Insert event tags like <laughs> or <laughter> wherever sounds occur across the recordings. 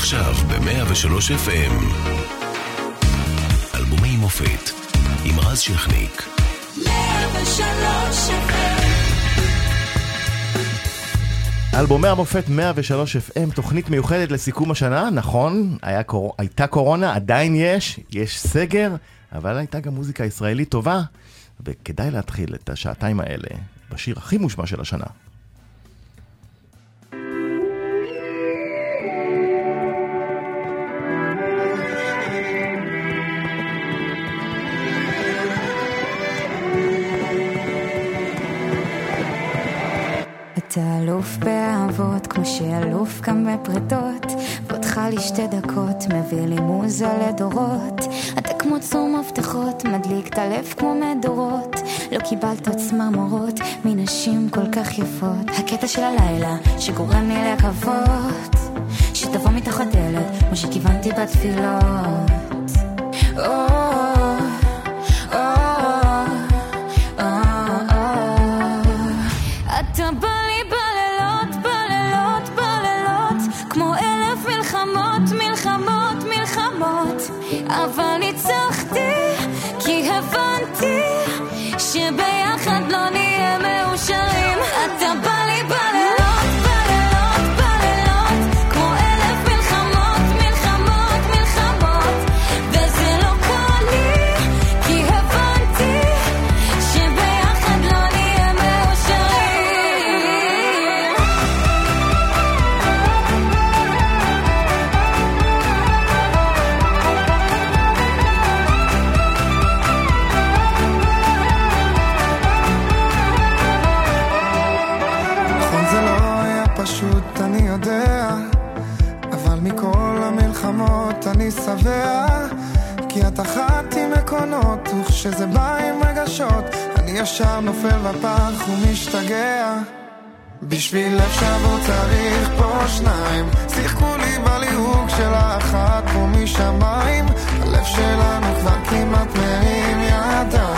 עכשיו ב-103 FM. אלבומי מופת עם רז שכניק. 103 FM אלבומי המופת 103 FM, תוכנית מיוחדת לסיכום השנה, נכון, היה קור... הייתה קורונה, עדיין יש, יש סגר, אבל הייתה גם מוזיקה ישראלית טובה, וכדאי להתחיל את השעתיים האלה בשיר הכי מושמע של השנה. אתה אלוף באהבות, כמו שאלוף גם בפרטות. ואותך לי שתי דקות, מביא לי מוזה לדורות. אתה כמו צור מפתחות, מדליק את הלב כמו מדורות. לא קיבלת צמרמורות מנשים כל כך יפות. הקטע של הלילה, שגורם לי לקוות, שתבוא מתוך הדלת, כמו שכיוונתי בתפילות. Oh, כשזה בא עם רגשות, אני ישר נופל בפח ומשתגע. בשביל שבור צריך פה שניים, שיחקו לי בליהוק של האחת פה משמיים, הלב שלנו כבר כמעט מרים ידיים,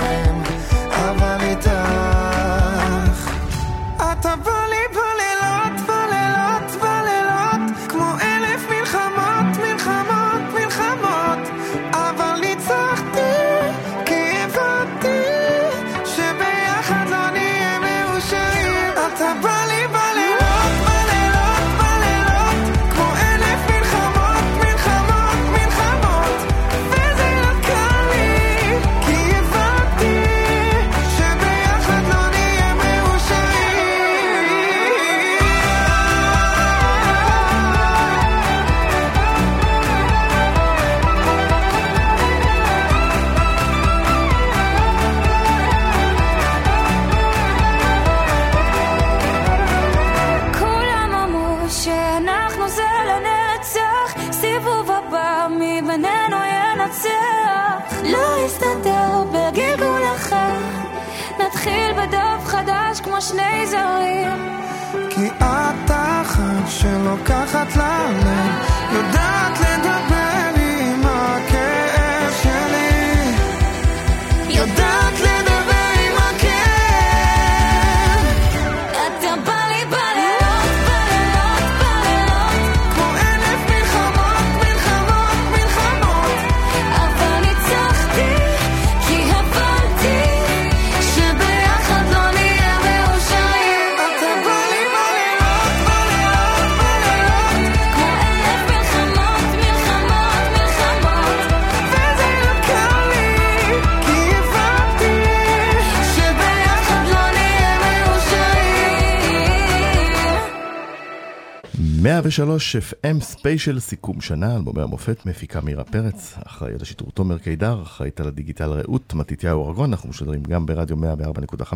FM ספיישל סיכום שנה, אלבומי המופת, מפיקה מירה פרץ, אחראי על השידור תומר קידר, אחראית על הדיגיטל רעות, מתתיהו ארגון, אנחנו משדרים גם ברדיו 104.5,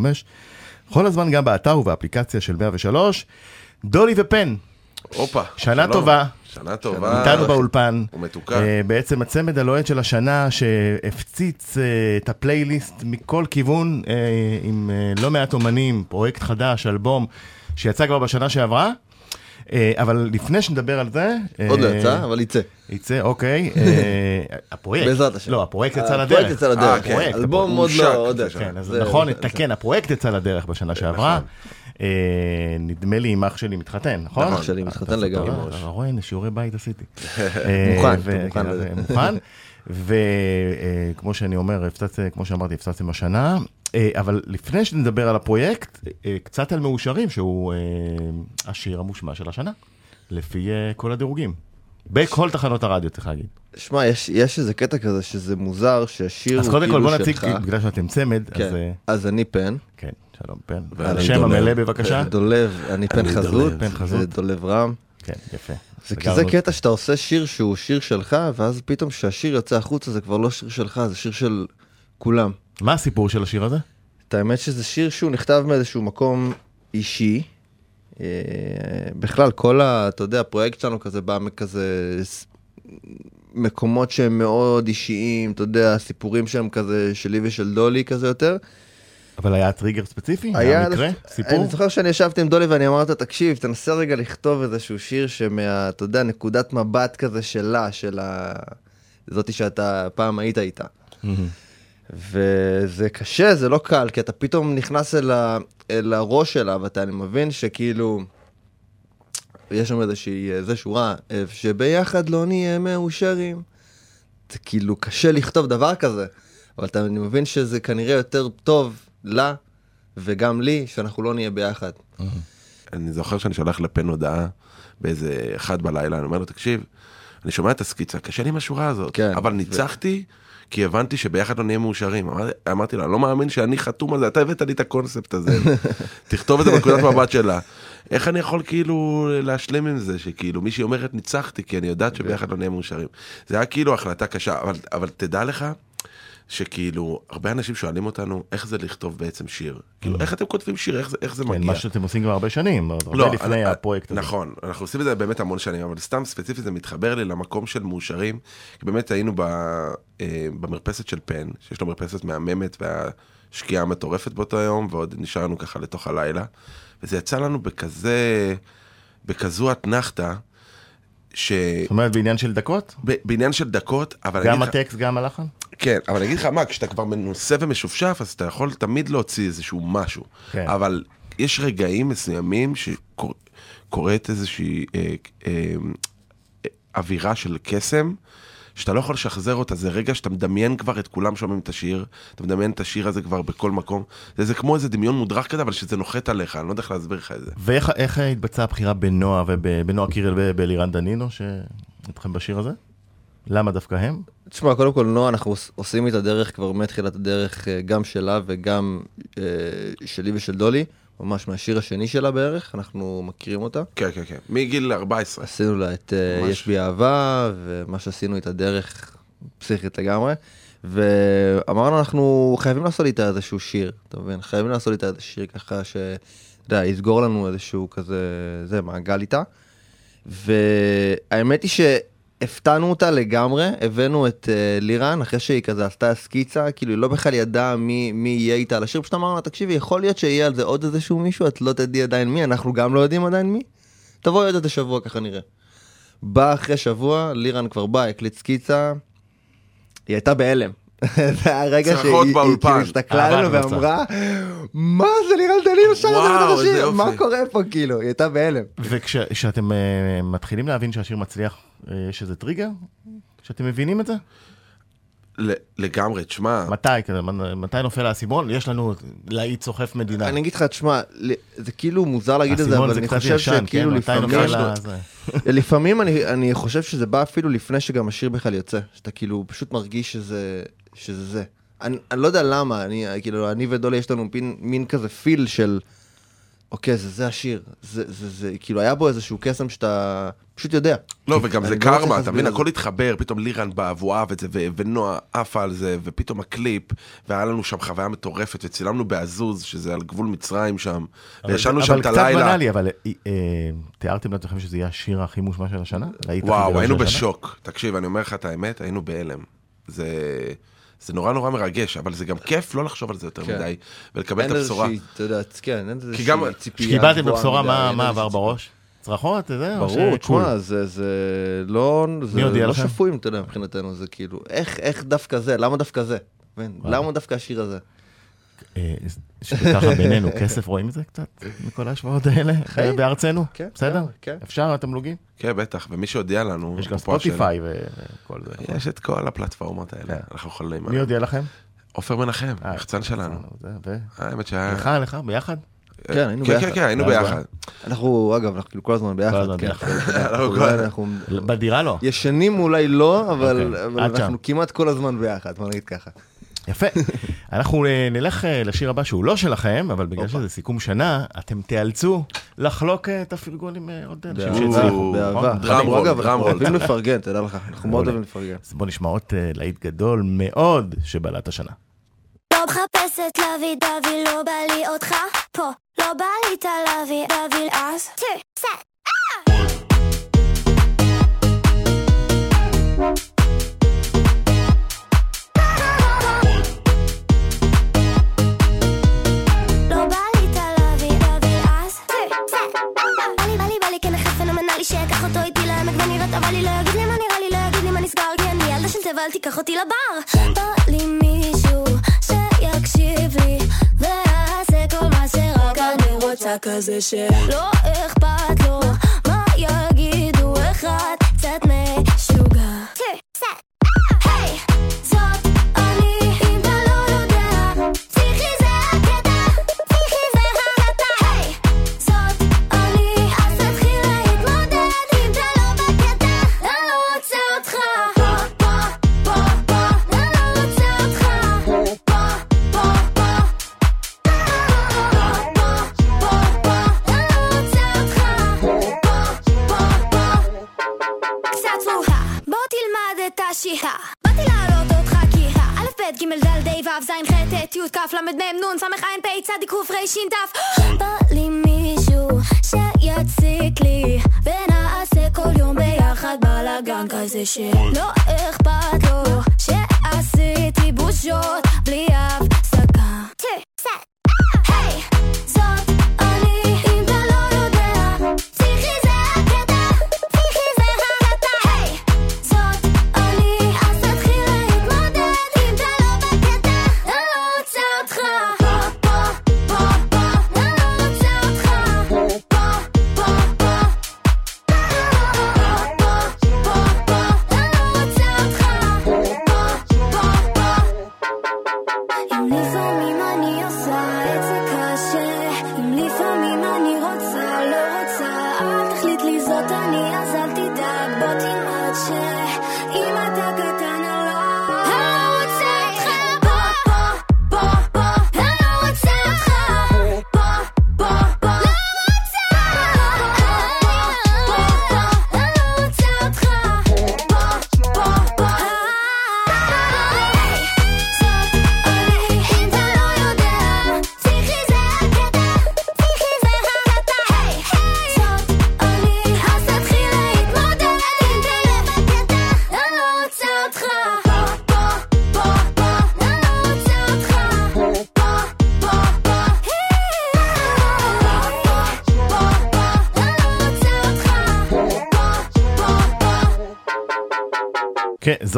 כל הזמן גם באתר ובאפליקציה של 103. דולי ופן. הופה. שנה שלום. טובה. שנה טובה. איתנו באולפן. ומתוקה. אה, בעצם הצמד הלוהט של השנה שהפציץ אה, את הפלייליסט מכל כיוון אה, עם אה, לא מעט אומנים, פרויקט חדש, אלבום, שיצא כבר בשנה שעברה. אה, אבל לפני שנדבר על זה... עוד לא אה, יצא, אבל יצא. יצא, אוקיי. <laughs> אה, הפרויקט. בעזרת השם. לא, הפרויקט יצא לדרך. הפרויקט יצא לדרך, כן. אלבום עוד לא... כן, אז נכון, כן, הפרויקט יצא לדרך בשנה שעברה. אה, נדמה לי עם אח שלי מתחתן, נכון? אח שלי מתחתן לגמרי. אתה רואה, הנה שיעורי בית עשיתי. <laughs> מוכן, מוכן כן. וכמו שאני אומר, כמו שאמרתי, הפצצתם השנה. אה, אבל לפני שנדבר על הפרויקט, אה, קצת על מאושרים, שהוא אה, השיר המושמע של השנה, לפי אה, כל הדירוגים. בכל תחנות הרדיו, צריך להגיד. שמע, יש, יש איזה קטע כזה שזה מוזר שהשיר אז הוא קודם כל כאילו בוא נציג, שלך. בגלל שאתם צמד, אז כן, אה, אז אני פן. כן, שלום פן. השם. המלא בבקשה. דולב, אני פן חזות, דולב. פן חזות. ודולב רם. כן, יפה. זה כזה קטע שאתה עושה שיר שהוא שיר שלך, ואז פתאום כשהשיר יוצא החוצה זה כבר לא שיר שלך, זה שיר של כולם. מה הסיפור של השיר הזה? את האמת שזה שיר שהוא נכתב מאיזשהו מקום אישי. אה, בכלל, כל ה... אתה יודע, הפרויקט שלנו כזה בא מכזה... מקומות שהם מאוד אישיים, אתה יודע, סיפורים שהם כזה שלי ושל דולי כזה יותר. אבל היה טריגר ספציפי? היה מקרה? סיפור? אני זוכר שאני ישבתי עם דולי ואני אמרתי, תקשיב, תנסה רגע לכתוב איזשהו שיר שמה, אתה יודע, נקודת מבט כזה שלה, של ה... זאתי שאתה פעם היית איתה. מהמם. וזה קשה, זה לא קל, כי אתה פתאום נכנס אל, ה... אל הראש שלה, ואתה אני מבין שכאילו, יש שם איזושהי, איזה שורה, שביחד לא נהיה מאושרים. זה כאילו קשה לכתוב דבר כזה, אבל אתה, אני מבין שזה כנראה יותר טוב לה וגם לי, שאנחנו לא נהיה ביחד. אני זוכר שאני שולח לפן הודעה באיזה אחד בלילה, אני אומר לו, תקשיב, אני שומע את הסקיצה, קשה לי עם השורה הזאת, כן, אבל ו- ניצחתי, כי הבנתי שביחד לא נהיה מאושרים. אמר- אמרתי לה, לא מאמין שאני חתום על זה, אתה הבאת לי את הקונספט הזה, <laughs> תכתוב את זה בנקודת מבט שלה. איך אני יכול כאילו להשלים עם זה, שכאילו מישהי אומרת ניצחתי, כי אני יודעת שביחד לא נהיה מאושרים. זה היה כאילו החלטה קשה, אבל, אבל תדע לך, שכאילו, הרבה אנשים שואלים אותנו, איך זה לכתוב בעצם שיר? כאילו, איך אתם כותבים שיר? איך זה, איך זה כן, מגיע? מה שאתם עושים כבר הרבה שנים, הרבה לא, לפני אני- הפרויקט הזה. נכון, אנחנו עושים את זה באמת המון שנים, אבל סתם ספציפית זה מתחבר לי למקום של מאושרים, כי באמת היינו ב, אה, במרפסת של פן, שיש לו מרפסת מהממת והשקיעה מטורפת באותו יום, ועוד נשארנו ככה לתוך הלילה, וזה יצא לנו בכזה, בכזו אתנחתא, ש... זאת אומרת, בעניין של דקות? ב- בעניין של דקות, אבל גם אגיד לך- הטקסט, גם הלחן? כן, אבל אני אגיד לך מה, כשאתה כבר מנוסה ומשופשף, אז אתה יכול תמיד להוציא איזשהו משהו. כן. אבל יש רגעים מסוימים שקורית איזושהי אה, אה, אה, אווירה של קסם, שאתה לא יכול לשחזר אותה, זה רגע שאתה מדמיין כבר את כולם שומעים את השיר, אתה מדמיין את השיר הזה כבר בכל מקום. זה, זה כמו איזה דמיון מודרך כזה, אבל שזה נוחת עליך, אני לא יודע איך להסביר לך את זה. ואיך איך התבצעה הבחירה בנועה ובנועה קירל ובאלירן דנינו, שאיתכם בשיר הזה? למה דווקא הם? תשמע, קודם כל, נועה, אנחנו עוש- עושים את הדרך כבר מתחילת הדרך, אה, גם שלה וגם אה, שלי ושל דולי, ממש מהשיר השני שלה בערך, אנחנו מכירים אותה. כן, כן, כן. מגיל 14. עשינו לה את אה, ממש. יש בי אהבה, ומה שעשינו את הדרך פסיכית לגמרי. ואמרנו, אנחנו חייבים לעשות איתה איזשהו שיר, אתה מבין? חייבים לעשות איתה איזה שיר ככה ש... אתה יודע, יסגור לנו איזשהו כזה, זה, מעגל איתה. והאמת היא שהפתענו אותה לגמרי, הבאנו את uh, לירן, אחרי שהיא כזה עשתה סקיצה, כאילו היא לא בכלל ידעה מי, מי יהיה איתה על השיר, פשוט אמרנו לה, תקשיבי, יכול להיות שיהיה על זה עוד איזשהו מישהו, את לא תדעי עדיין מי, אנחנו גם לא יודעים עדיין מי. תבואי עוד איזה שבוע, ככה נראה. בא אחרי שבוע, לירן כבר בא, הקליט סקיצה, היא הייתה בהלם. זה היה רגע שהיא. כאילו הסתכלה עלינו ואמרה, מה זה לירן דנינו שר את זה איזה בשיר, יופי." מה קורה פה כאילו, היא הייתה בהלם. וכשאתם אה, מתחילים להבין שהשיר מצליח, אה, יש איזה טריגר? כשאתם מבינים את זה? ל- לגמרי, תשמע, מתי? כזה, מתי נופל האסימון? יש לנו להיט סוחף מדינה. אני אגיד לך, תשמע, זה כאילו מוזר להגיד את זה, אבל אני חושב שכאילו כן? לפעמים? <laughs> לפעמים אני, אני חושב שזה בא אפילו לפני שגם השיר בכלל יוצא, שאתה כאילו פשוט מרגיש שזה, שזה זה. אני, אני לא יודע למה, אני, כאילו, אני ודולי יש לנו מין, מין כזה פיל של, אוקיי, זה, זה השיר, זה, זה, זה, כאילו היה בו איזשהו קסם שאתה פשוט יודע. לא, וגם זה לא קרמה, אתה מבין. הכל התחבר, פתאום לירן בא והוא אהב את זה, ונועה עפה על זה, ופתאום הקליפ, והיה לנו שם חוויה מטורפת, וצילמנו בעזוז, שזה על גבול מצרים שם, וישנו שם את אבל קצת הלילה. בנאלי, אבל אה, תיארתם לעצמכם שזה יהיה השיר הכי מושמע של השנה? וואו, היינו? בשוק. תקשיב, אני אומר לך את האמת, היינו בהלם. זה... זה נורא נורא מרגש, אבל זה גם כיף לא לחשוב על זה יותר כן. מדי, ולקבל את אין הבשורה. איזושהי, אתה יודע, כן, אין איזושהי גם- ציפייה כשקיבלתם את הבשורה, מה אין עבר. בראש? צרחות, אתה יודע? או ברור? תשמע, זה, זה לא, זה לא? שפוי, אתה יודע, מבחינתנו, זה כאילו, איך, איך דווקא זה, למה דווקא זה? למה דווקא השיר הזה? אה, שככה בינינו, כסף רואים את זה קצת, מכל ההשוואות האלה, <laughs> חיים. בארצנו? כן, בסדר? כן. אפשר התמלוגים? כן, בטח, ומי שהודיע לנו... יש גם ספוטיפיי וכל זה. יש את כל הפלטפורמות האלה, כן. אנחנו יכולים... מי הודיע לכם? עופר מנחם, אה, יחצן שלנו. זה, ו- האמת שהיה... לך, לך, ביחד? כן, היינו כן, ביחד. כן, כן, היינו ביחד. אנחנו, אגב, אנחנו כאילו כל הזמן ביחד. כן. <laughs> בדירה לא. ישנים אולי לא, אבל אוקיי. אנחנו כמעט כל הזמן ביחד, בוא נגיד ככה. יפה. <laughs> אנחנו אה, נלך אה, לשיר הבא שהוא לא שלכם, אבל בגלל שזה סיכום שנה, אתם תיאלצו לחלוק אה, את הפרגון עם אה, עוד אנשים באהבה, שהצליחו. באהבה. נכון? דרם רול, אגב, דרם אנחנו רול. אוהבים <laughs> לפרגן, תדע לך, אנחנו מאוד. אוהבים לפרגן. אז בוא נשמע עוד אה, להיט גדול מאוד שבלט השנה. לא מחפשת להביא דבי, לא בא לי אותך פה, לא בא לי את הלוי, דבי אז, טו, סט, לא ונראית, אבל לי לא יגיד לי מה נראה לי, לא יגיד לי מה נסגר, כי אני ילדה של טבע, אל תיקח אותי לבר. בא לי מישהו שיקשיב לי, ויעשה כל מה שרק אני רוצה כזה שלא אכפת לו מה יגידו אחד קצת משוגע. מ', נ', ס', ע', פ', צ', ק', ר', ש', ת'. בא לי מישהו שיציק לי, ונעשה כל יום ביחד בלאגן כזה שלא אכפת לו שעשיתי בושות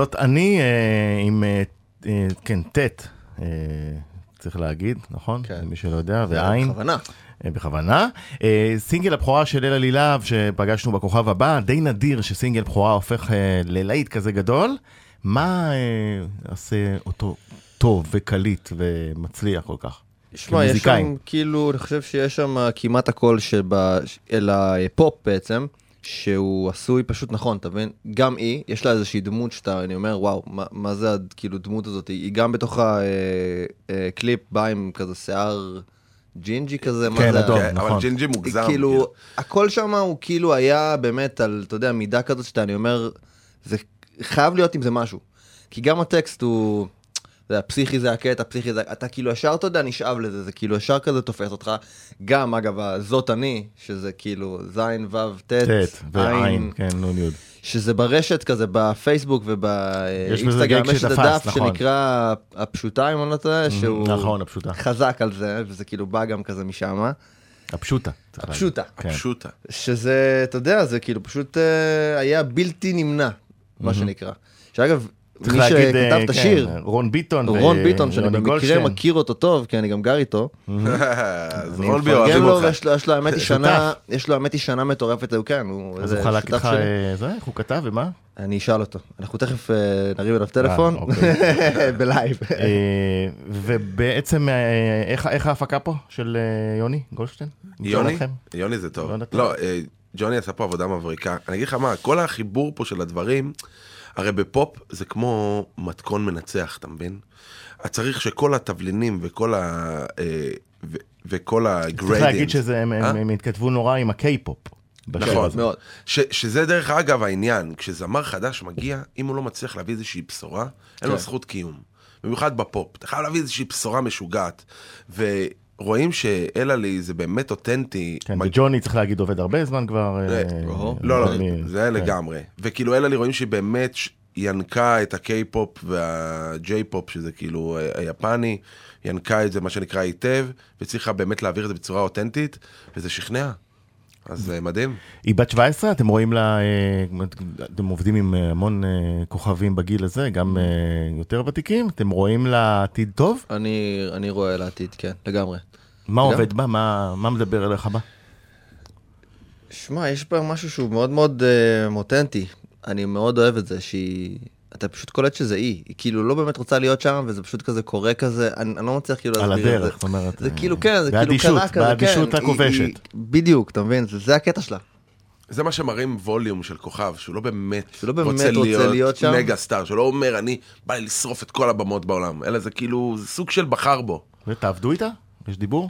זאת אני אה, עם, אה, אה, כן, ט', צריך להגיד, נכון? כן. מי שלא יודע, ועין. בכוונה. בכוונה. סינגל הבכורה של אלה לילהב שפגשנו בכוכב הבא, די נדיר שסינגל בכורה הופך ללהיט כזה גדול. מה עושה אותו טוב וקליט ומצליח כל כך? שמע, יש. שם, כאילו, אני חושב שיש שם כמעט הכל שבה, אל הפופ בעצם, שהוא עשוי פשוט נכון, אתה מבין? גם היא, יש לה איזושהי דמות שאתה, אני אומר, וואו, מה, מה זה כאילו דמות הזאת? היא גם בתוך הקליפ באה עם כזה שיער ג'ינג'י כזה, מה כן, זה? אדום. כן, אבל נכון. ג'ינג'י מוגזם. כאילו, הכל שם הוא כאילו היה באמת על, אתה יודע, מידה כזאת שאתה, אני אומר, זה חייב להיות עם זה משהו. כי גם הטקסט הוא, אתה יודע, פסיכי זה הקטע, פסיכי זה, אתה כאילו ישר, אתה יודע, נשאב לזה, זה כאילו ישר כזה תופס אותך. גם, אגב, הזאת אני, שזה כאילו זין, וו, ט', ט' ועין, כן, נון יוד. שזה ברשת כזה, בפייסבוק ובאינסטגרם, יש את הדף נכון. שנקרא הפשוטה, אם אני לא טועה, שהוא נכון, הפשוטה. חזק על זה, וזה כאילו בא גם כזה משם. הפשוטה. הפשוטה. כן. פשוטה. שזה, אתה יודע, זה כאילו פשוט אה, היה בלתי נמנע, מה שנקרא. שאגב, מי להגיד, שכתב אה, את כן, השיר, רון ביטון. רון ביטון, שאני במקרה. מכיר אותו טוב, כי אני גם גר איתו. <laughs> אז רון בי מפרגן אוהבים לו, אותך. ויש לו, יש לו האמת היא. שנה, יש לו האמת היא שנה מטורפת, הוא כן, הוא אז הוא חלק איתך. אה, זה, איך הוא כתב ומה? אני אשאל אותו. אנחנו תכף אה, נרים אליו טלפון, אוקיי. <laughs> בלייב. אה, ובעצם, אה, איך איך ההפקה פה של אה, יוני גולדשטיין? יוני? יוני זה טוב. לא אה, ג'וני עשה פה עבודה מבריקה. אני אגיד לך מה, כל החיבור פה של הדברים, הרי בפופ זה כמו מתכון מנצח, אתה מבין? אתה צריך שכל התבלינים וכל ה... אה, ו- וכל ה ingredients. צריך להגיד שזה, הם- אה? הם הם התכתבו נורא עם הקיי-פופ. נכון. מאוד. ש, שזה דרך אגב העניין, כשזמר חדש מגיע, אם הוא לא מצליח להביא איזושהי בשורה, אין לו כן. זכות קיום. במיוחד בפופ, אתה חייב להביא איזושהי בשורה משוגעת. ורואים שאלעלי זה באמת אותנטי. כן, וג'וני צריך להגיד עובד הרבה זמן כבר. אה, ברור. לא, לא, זה כן. לגמרי. וכאילו אלעלי רואים שהיא באמת ינקה את הקיי-פופ והג'יי-פופ, שזה כאילו ה- היפני, ינקה את זה, מה שנקרא, היטב, והצליחה באמת להעביר את זה בצורה אותנטית, וזה שכנע. אז אה, מדהים. היא בת 17, אתם רואים לה, אה, אתם עובדים עם אה, המון כוכבים בגיל הזה, גם יותר ותיקים, אתם רואים לה עתיד טוב? אני אני רואה לעתיד, כן, לגמרי. מה גם. עובד בה? מה מה מדבר אליך בה? שמע, יש בה משהו שהוא מאוד מאוד אה, אותנטי. אני מאוד אוהב את זה שהיא... אתה פשוט קולט שזה היא. היא כאילו לא באמת רוצה להיות שם, וזה פשוט כזה קורה כזה, אני, אני לא מצליח כאילו על להסביר את הדרך, זה. זאת אומרת. זה אה, כאילו, כן, זה כאילו קרה כזה, כן. באדישות הכובשת. בדיוק, אתה מבין? זה, זה הקטע שלה. זה מה שמראים ווליום של כוכב, שהוא לא באמת, שהוא לא באמת רוצה להיות שם. מגה סטאר, שלא אומר, אני בא לי לשרוף את כל הבמות בעולם, אלא זה כאילו, זה סוג של בחר בו. ותעבדו איתה? יש דיבור?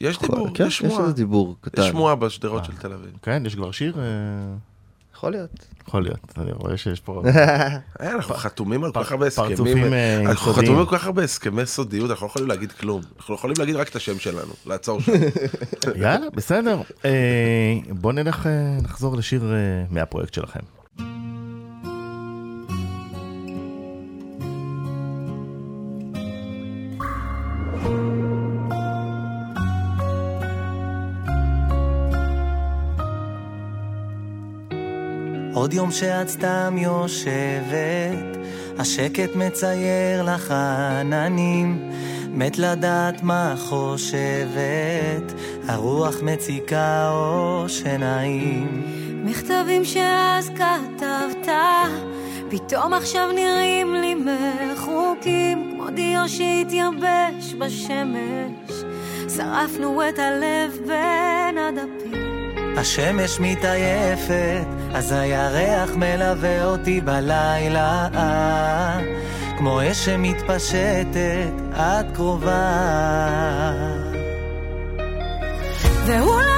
יש דיבור, כן, יש יש שמועה. איזה דיבור קטן. יש שמועה בשדרות של תל אביב. כן, יש כבר שיר? אה, יכול להיות. יכול להיות, אני רואה שיש פה... <laughs> אה, אנחנו חתומים על כל כך הרבה הסכמים. אה, אנחנו. חתומים על כל כך הרבה הסכמי סודיות, אנחנו לא יכולים להגיד כלום. אנחנו יכולים להגיד רק את השם שלנו, לעצור שם. <laughs> יאללה, בסדר. אה, בוא נלך, נחזור לשיר מהפרויקט שלכם. עוד יום שאת סתם יושבת, השקט מצייר לך עננים, מת לדעת מה חושבת, הרוח מציקה או שנעים. מכתבים שאז כתבת, פתאום עכשיו נראים לי מחוקים, כמו דיו שהתייבש בשמש, שרפנו את הלב בין הדפים. השמש מתעייפת, אז הירח מלווה אותי בלילה. כמו אש שמתפשטת, את קרובה. והוא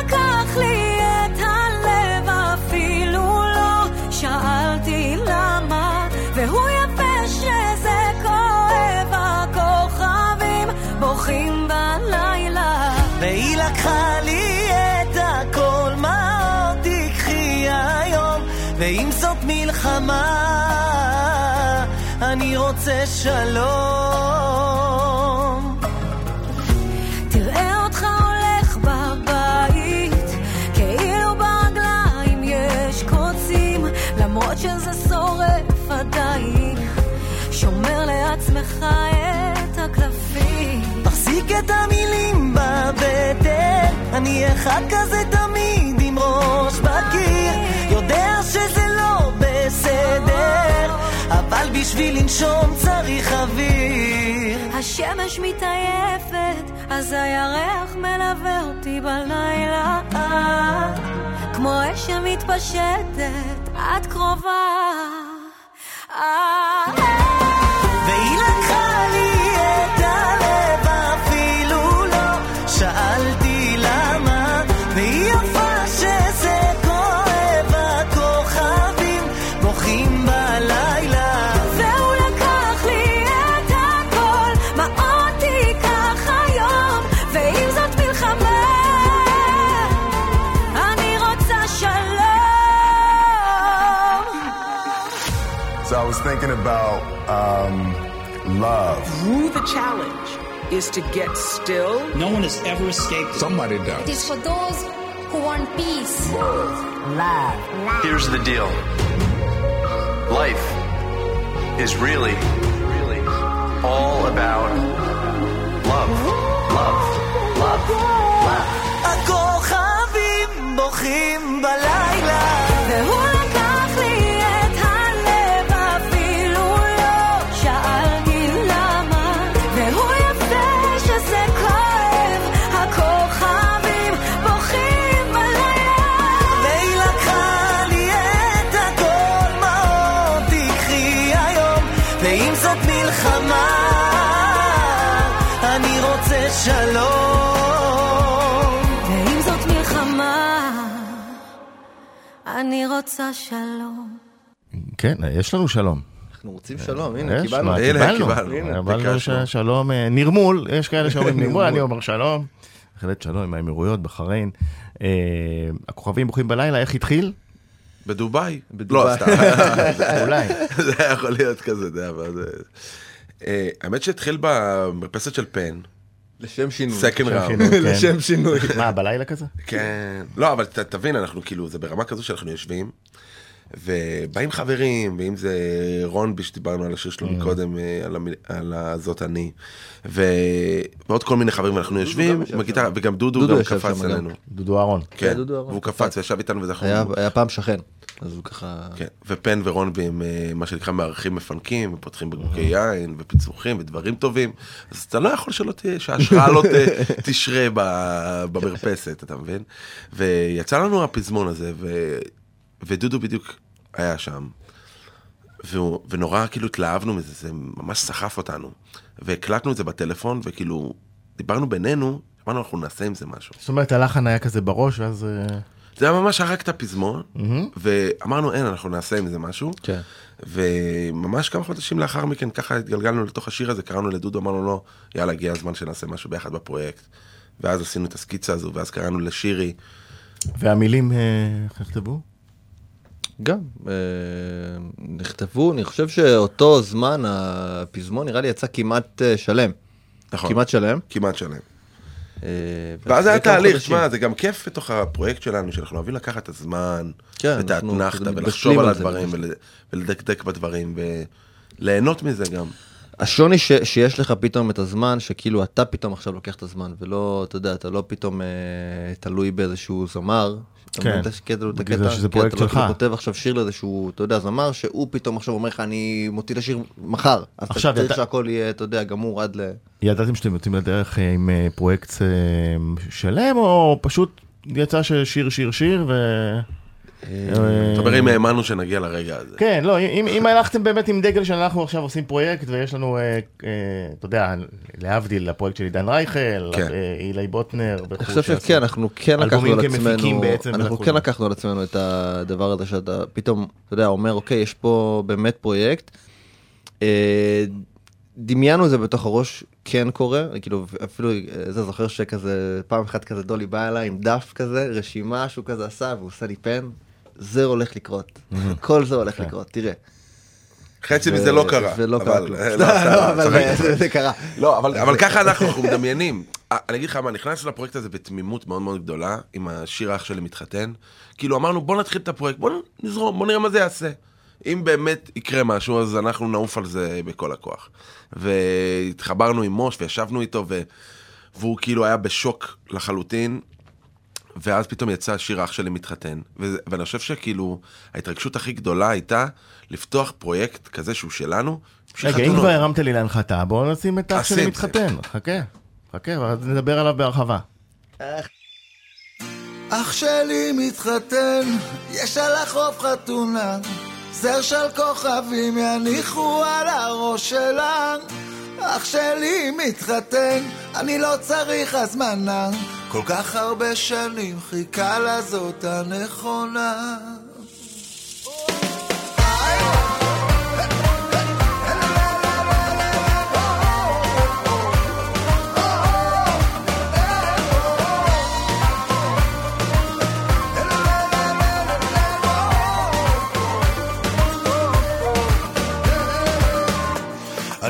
ואם זאת מלחמה, אני רוצה שלום. תראה אותך הולך בבית, כאילו ברגליים יש קוצים, למרות שזה שורף עדיין, שומר לעצמך את הקלפים. תחזיק את המילים בבטן, אני אחד כזה תמיד עם ראש בקיר, יודע שזה אבל בשביל לנשום צריך אוויר. השמש מתעייפת, אז הירח מלווה אותי בלילה. כמו אש שמתפשטת, את קרובה. והיא about um, love. Through the challenge is to get still. No one has ever escaped it. Somebody It does. is for those who want peace. Love. Here's the deal life is really, really all about love, love, love, love. הכוכבים בוכים בלילה מלחמה, אני רוצה שלום. ואם זאת מלחמה, אני רוצה שלום. כן, יש לנו שלום. אנחנו רוצים שלום, הנה, קיבלנו. הנה, קיבלנו. קיבלנו. שלום, אה, נרמול, יש כאלה שאומרים <laughs> נרמול, אני אומר שלום. בהחלט שלום עם האמירויות, בחריין. אה, הכוכבים בוכים בלילה, איך התחיל? בדובאי. בדובאי. לא, סתם. <laughs> אולי. <laughs> זה היה יכול להיות כזה, זה היה... אבל זה- אה, האמת שהתחיל במרפסת של פן, לשם שינוי. סקנד ראונד. שינוי, כן. <laughs> לשם שינוי. מה, בלילה כזה? כן. לא, אבל ת- תבין, אנחנו כאילו, זה ברמה כזו שאנחנו יושבים, ובאים חברים, ואם זה רונבי שדיברנו על השיר שלו מקודם, אה, על המ- על הזאת אני, ו- ועוד כל מיני חברים, ואנחנו יושבים, עם הגיטרה, וגם דודו דודו גם קפץ. עלינו. דודו אהרון. כן, דודו אהרון והוא קפץ. וישב איתנו וזה היה- היה פעם שכן, אז הוא ככה... כן, ופן ורונבי הם אה, מה שנקרא מארחים מפנקים, ופותחים בקבוקי יין, ופיצוחים, ודברים טובים, אז אתה לא יכול שלא תהיה, שההשראה לא ת- <laughs> תשרה ב- במרפסת, אתה מבין? ויצא לנו הפזמון הזה, ו- ודודו בדיוק היה שם, והוא- ונורא כאילו התלהבנו מזה, זה ממש סחף אותנו, והקלטנו את זה בטלפון, וכאילו, דיברנו בינינו, אמרנו אנחנו נעשה עם זה משהו. זאת אומרת, הלחן היה כזה בראש, ואז... אה, זה היה ממש הרג את הפזמון, ואמרנו אין, אנחנו נעשה עם זה משהו. כן. וממש כמה חודשים לאחר מכן ככה התגלגלנו לתוך השיר הזה, קראנו לדודו, אמרנו לו, יאללה, הגיע הזמן שנעשה משהו ביחד בפרויקט. ואז עשינו את הסקיצה הזו, ואז קראנו לשירי. והמילים, אה, איך נכתבו? גם, אה, נכתבו, אני חושב שאותו זמן הפזמון נראה לי יצא כמעט אה, שלם. נכון. כמעט שלם. כמעט שלם. אה, ואז היה תהליך, תשמע, זה גם כיף בתוך הפרויקט שלנו, שאנחנו אוהבים לקחת את הזמן, כן, אנחנו האתנחתא, ולחשוב על הדברים. ול- ולדקדק בדברים, וליהנות מזה גם. השוני ש, שיש לך פתאום את הזמן, שכאילו אתה פתאום עכשיו לוקח את הזמן, ולא, אתה יודע, אתה לא פתאום אה, תלוי באיזשהו זמר. אתה כן. מבין את הקטע- את הקטע? שזה פרויקט אתה שלך. כאילו כותב עכשיו שיר לאיזשהו, אתה יודע, זמר, שהוא פתאום עכשיו אומר לך, אני מוציא את השיר מחר. אז אתה צריך אתה- שהכל יהיה, אתה יודע, גמור עד ל... ידעתם שאתם יוצאים לדרך אה, עם אה, פרויקט אה, שלם, או פשוט יצא ששיר, שיר, שיר, ו... אתה אומר אם האמנו שנגיע לרגע הזה. כן, לא, אם, אם הלכתם באמת עם דגל שאנחנו עכשיו עושים פרויקט ויש לנו, אה, אה, אתה יודע, להבדיל, הפרויקט של עידן רייכל, כן. אה, אילי בוטנר, אני חושב שכן, אנחנו כן לקחנו על עצמנו, אנחנו כן. לקחנו על עצמנו את הדבר הזה שאתה פתאום, אתה יודע, אומר, אוקיי, יש פה באמת פרויקט. דמיינו את זה בתוך הראש, כן קורה, כאילו אפילו זה זוכר שכזה פעם אחת כזה דולי בא אליי עם דף כזה, רשימה שהוא כזה עשה והוא עושה לי פן, זה הולך לקרות, כל זה הולך לקרות, תראה. חצי מזה לא קרה. <laughs> לא, לא, לא. זה- זה קרה. לא, אבל, אבל ככה אנחנו, אנחנו מדמיינים. אה, אני אגיד לך מה, נכנסנו לפרויקט הזה בתמימות מאוד מאוד גדולה, עם השיר האח שלי מתחתן. כאילו אמרנו, בוא נתחיל את הפרויקט, בוא נזרום, בוא נראה מה זה יעשה. אם באמת יקרה משהו, אז אנחנו נעוף על זה בכל הכוח. והתחברנו עם מוש וישבנו איתו, ו... והוא כאילו היה בשוק לחלוטין. ואז פתאום יצא שיר אח שלי מתחתן, וזה, ואני חושב שכאילו ההתרגשות הכי גדולה הייתה לפתוח פרויקט כזה שהוא שלנו. רגע, אם. כבר הרמת לי להנחתה, בואו נשים את אח עשי שלי מתחתן, חכה, חכה, ואז נדבר עליו בהרחבה. אח שלי מתחתן, יש על החוף חתונה, זר של כוכבים יניחו על הראש שלה. אח שלי מתחתן, אני לא צריך הזמנה, כל כך הרבה שנים חיכה לזאת הנכונה.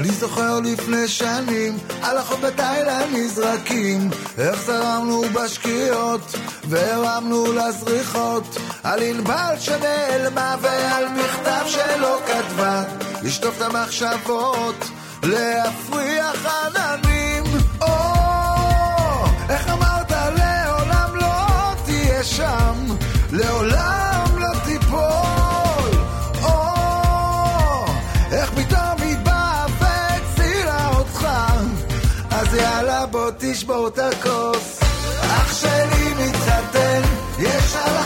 אני זוכר לפני שנים, על החוף בתאילנד נזרקים, איך זרמנו בשקיעות, והרמנו לזריחות, על ענבל שנעלמה ועל מכתב שלא כתבה, לשטוף את המחשבות, להפריח עננים. או, איך אמרת לעולם לא תהיה שם, לעולם לא תיפול. או, איך בוא תשבור את הכוס. אח שלי מתחתן, יש על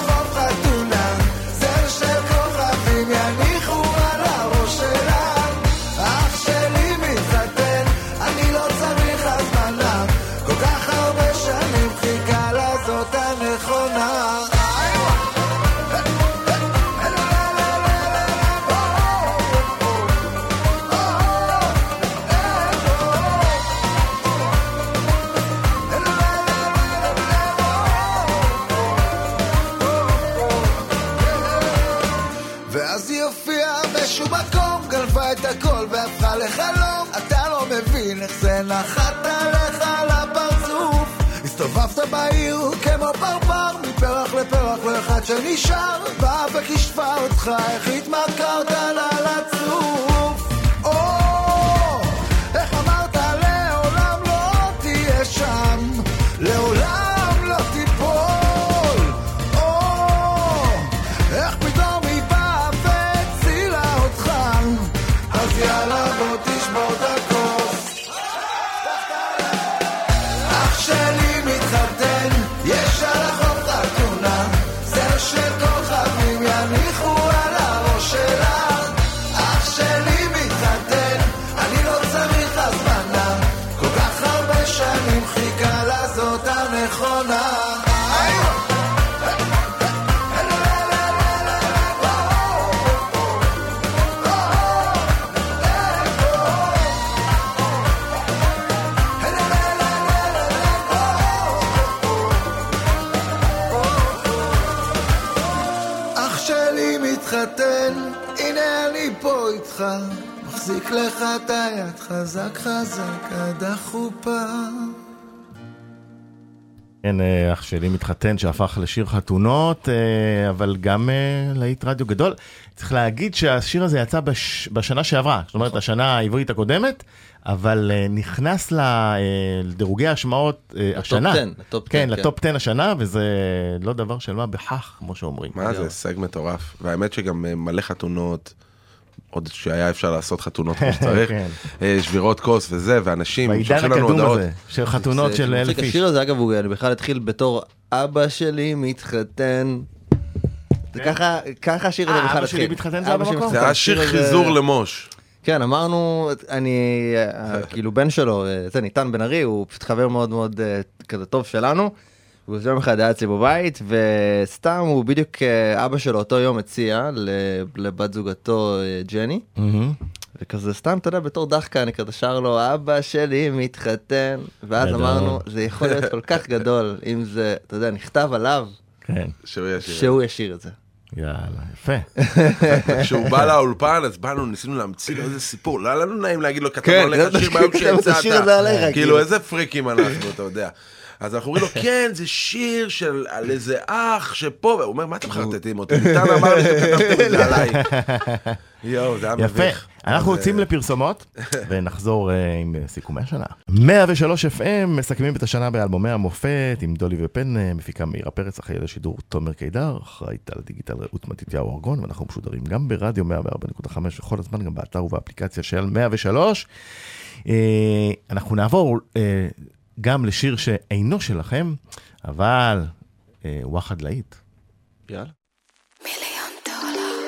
אחד שנשאר. באה וכישפה אותך, איך התמכרת מחזיק לך את היד חזק חזק עד החופה. כן, אה, אח שלי מתחתן שהפך לשיר חתונות, אה, אבל גם אה, להיט רדיו גדול. צריך להגיד שהשיר הזה יצא בש... בשנה שעברה, זאת אומרת, השנה העברית הקודמת, אבל נכנס לדירוגי השמעות אה, השנה. 10, לטופ 10, כן. לטופ 10 השנה, וזה לא דבר של מה בכך, כמו שאומרים. מה זה הישג מטורף, והאמת שגם מלא חתונות, עוד שהיה אפשר לעשות חתונות כמו <laughs> שצריך, כן. אה, שבירות כוס וזה, ואנשים בעידן שולחים לנו הקדום הודעות. הזה, של חתונות של אלף איש. השיר הזה אגב הוא אני בכלל התחיל בתור אבא שלי מתחתן. זה ככה, ככה השיר הזה אה, בכלל אבא שלי התחיל. מתחתן זה במקום? זה היה שיר השיר הזה- חיזור למוש. כן, אמרנו, אני, אה, <laughs> כאילו בן שלו, זה ניתן בן ארי, הוא פשוט חבר מאוד מאוד כזה טוב שלנו. הוא יום אחד היה אצלי בבית, וסתם הוא בדיוק, אה, אבא שלו אותו יום הציע ל- לבת זוגתו אה, ג'ני, מהמם. וכזה סתם, אתה יודע, בתור דחקה, אני כזה שר לו, אבא שלי מתחתן, ואז גדול. אמרנו, זה יכול להיות כל כך גדול, אם זה, אתה יודע, נכתב עליו, כן, שהוא ישיר. שהוא ישיר את זה. יאללה, יפה. <laughs> כשהוא בא לאולפן אז באנו ניסינו להמציא לו איזה סיפור לא היה לנו נעים להגיד לו עליך זה- שיר ביום שיצאת כאילו. כאילו איזה פריקים אנחנו אתה יודע. אז אנחנו אומרים לו <laughs> כן זה שיר של על איזה אח שפה והוא אומר מה אתם מחרטטים אותי ניתן אמר לי שאתם כתבתם את זה עליי. <laughs> יואו זה היה יפה. מביך. אנחנו אז, יוצאים אה, לפרסומות <laughs> ונחזור אה, עם סיכומי השנה. 103 FM מסכמים את השנה באלבומי המופת עם דולי ופן, אה, מפיקה מאירה פרץ, אחראי לשידור תומר קידר, אחראית על הדיגיטל רעות מתתיהו ארגון, ואנחנו משודרים גם ברדיו 104.5 וכל הזמן גם באתר ובאפליקציה של 103. אה, אנחנו נעבור גם לשיר שאינו שלכם, אבל אה, וואחד להיט. יאללה. מיליון דולר.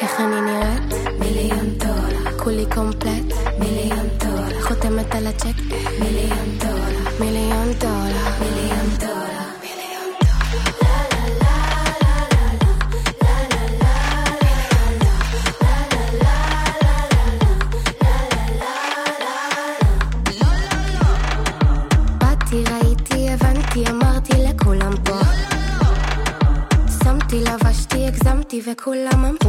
איך אני נראית? מיליון דולר. כולי קומפלט? מיליון דולר. חותמת על הצ'ק? מיליון דולר. מיליון דולר. מיליון דולר. הגזמתי, וכולם אמרו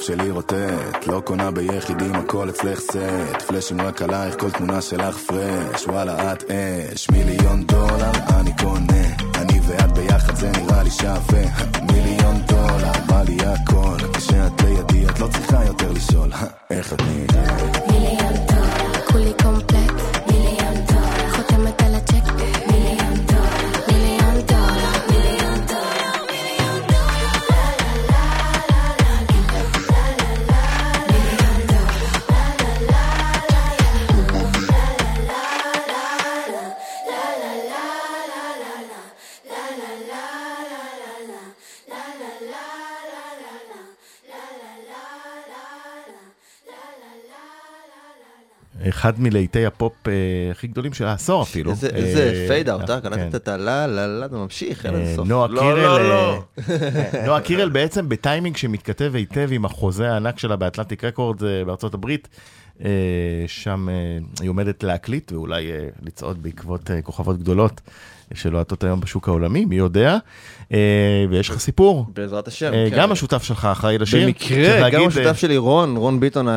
הגוף שלי רוטט לא קונה ביחידים, הכל אצלך סט פלאשים רק עלייך, כל תמונה שלך פרש וואלה את אש. מיליון דולר אני קונה. אני ואת ביחד זה נראה לי שווה. <laughs> מיליון דולר בא לי הכל. כשאת לידי את לא צריכה יותר לשאול. <laughs> איך את נראית? אחד מלהיטי הפופ אה, הכי גדולים של העשור אפילו. איזה- אה, איזה fade out, אה? כן. קלטת את הלה לה לה, זה ממשיך, אין אה, לזה סוף. נועה לא, קירל, לא, אה, לא. נועה קירל בעצם בטיימינג שמתכתב היטב עם החוזה הענק שלה ב Atlantic Records אה, בארצות הברית. אה, שם אה, היא עומדת להקליט ואולי אה, לצעוד בעקבות אה, כוכבות גדולות שלוהטות היום בשוק העולמי, מי יודע. אה, ויש לך סיפור. בעזרת השם. אה, כן. גם השותף שלך אחראי לשיר. במקרה, להגיד, גם אה, השותף שלי רון, רון ביטון כן.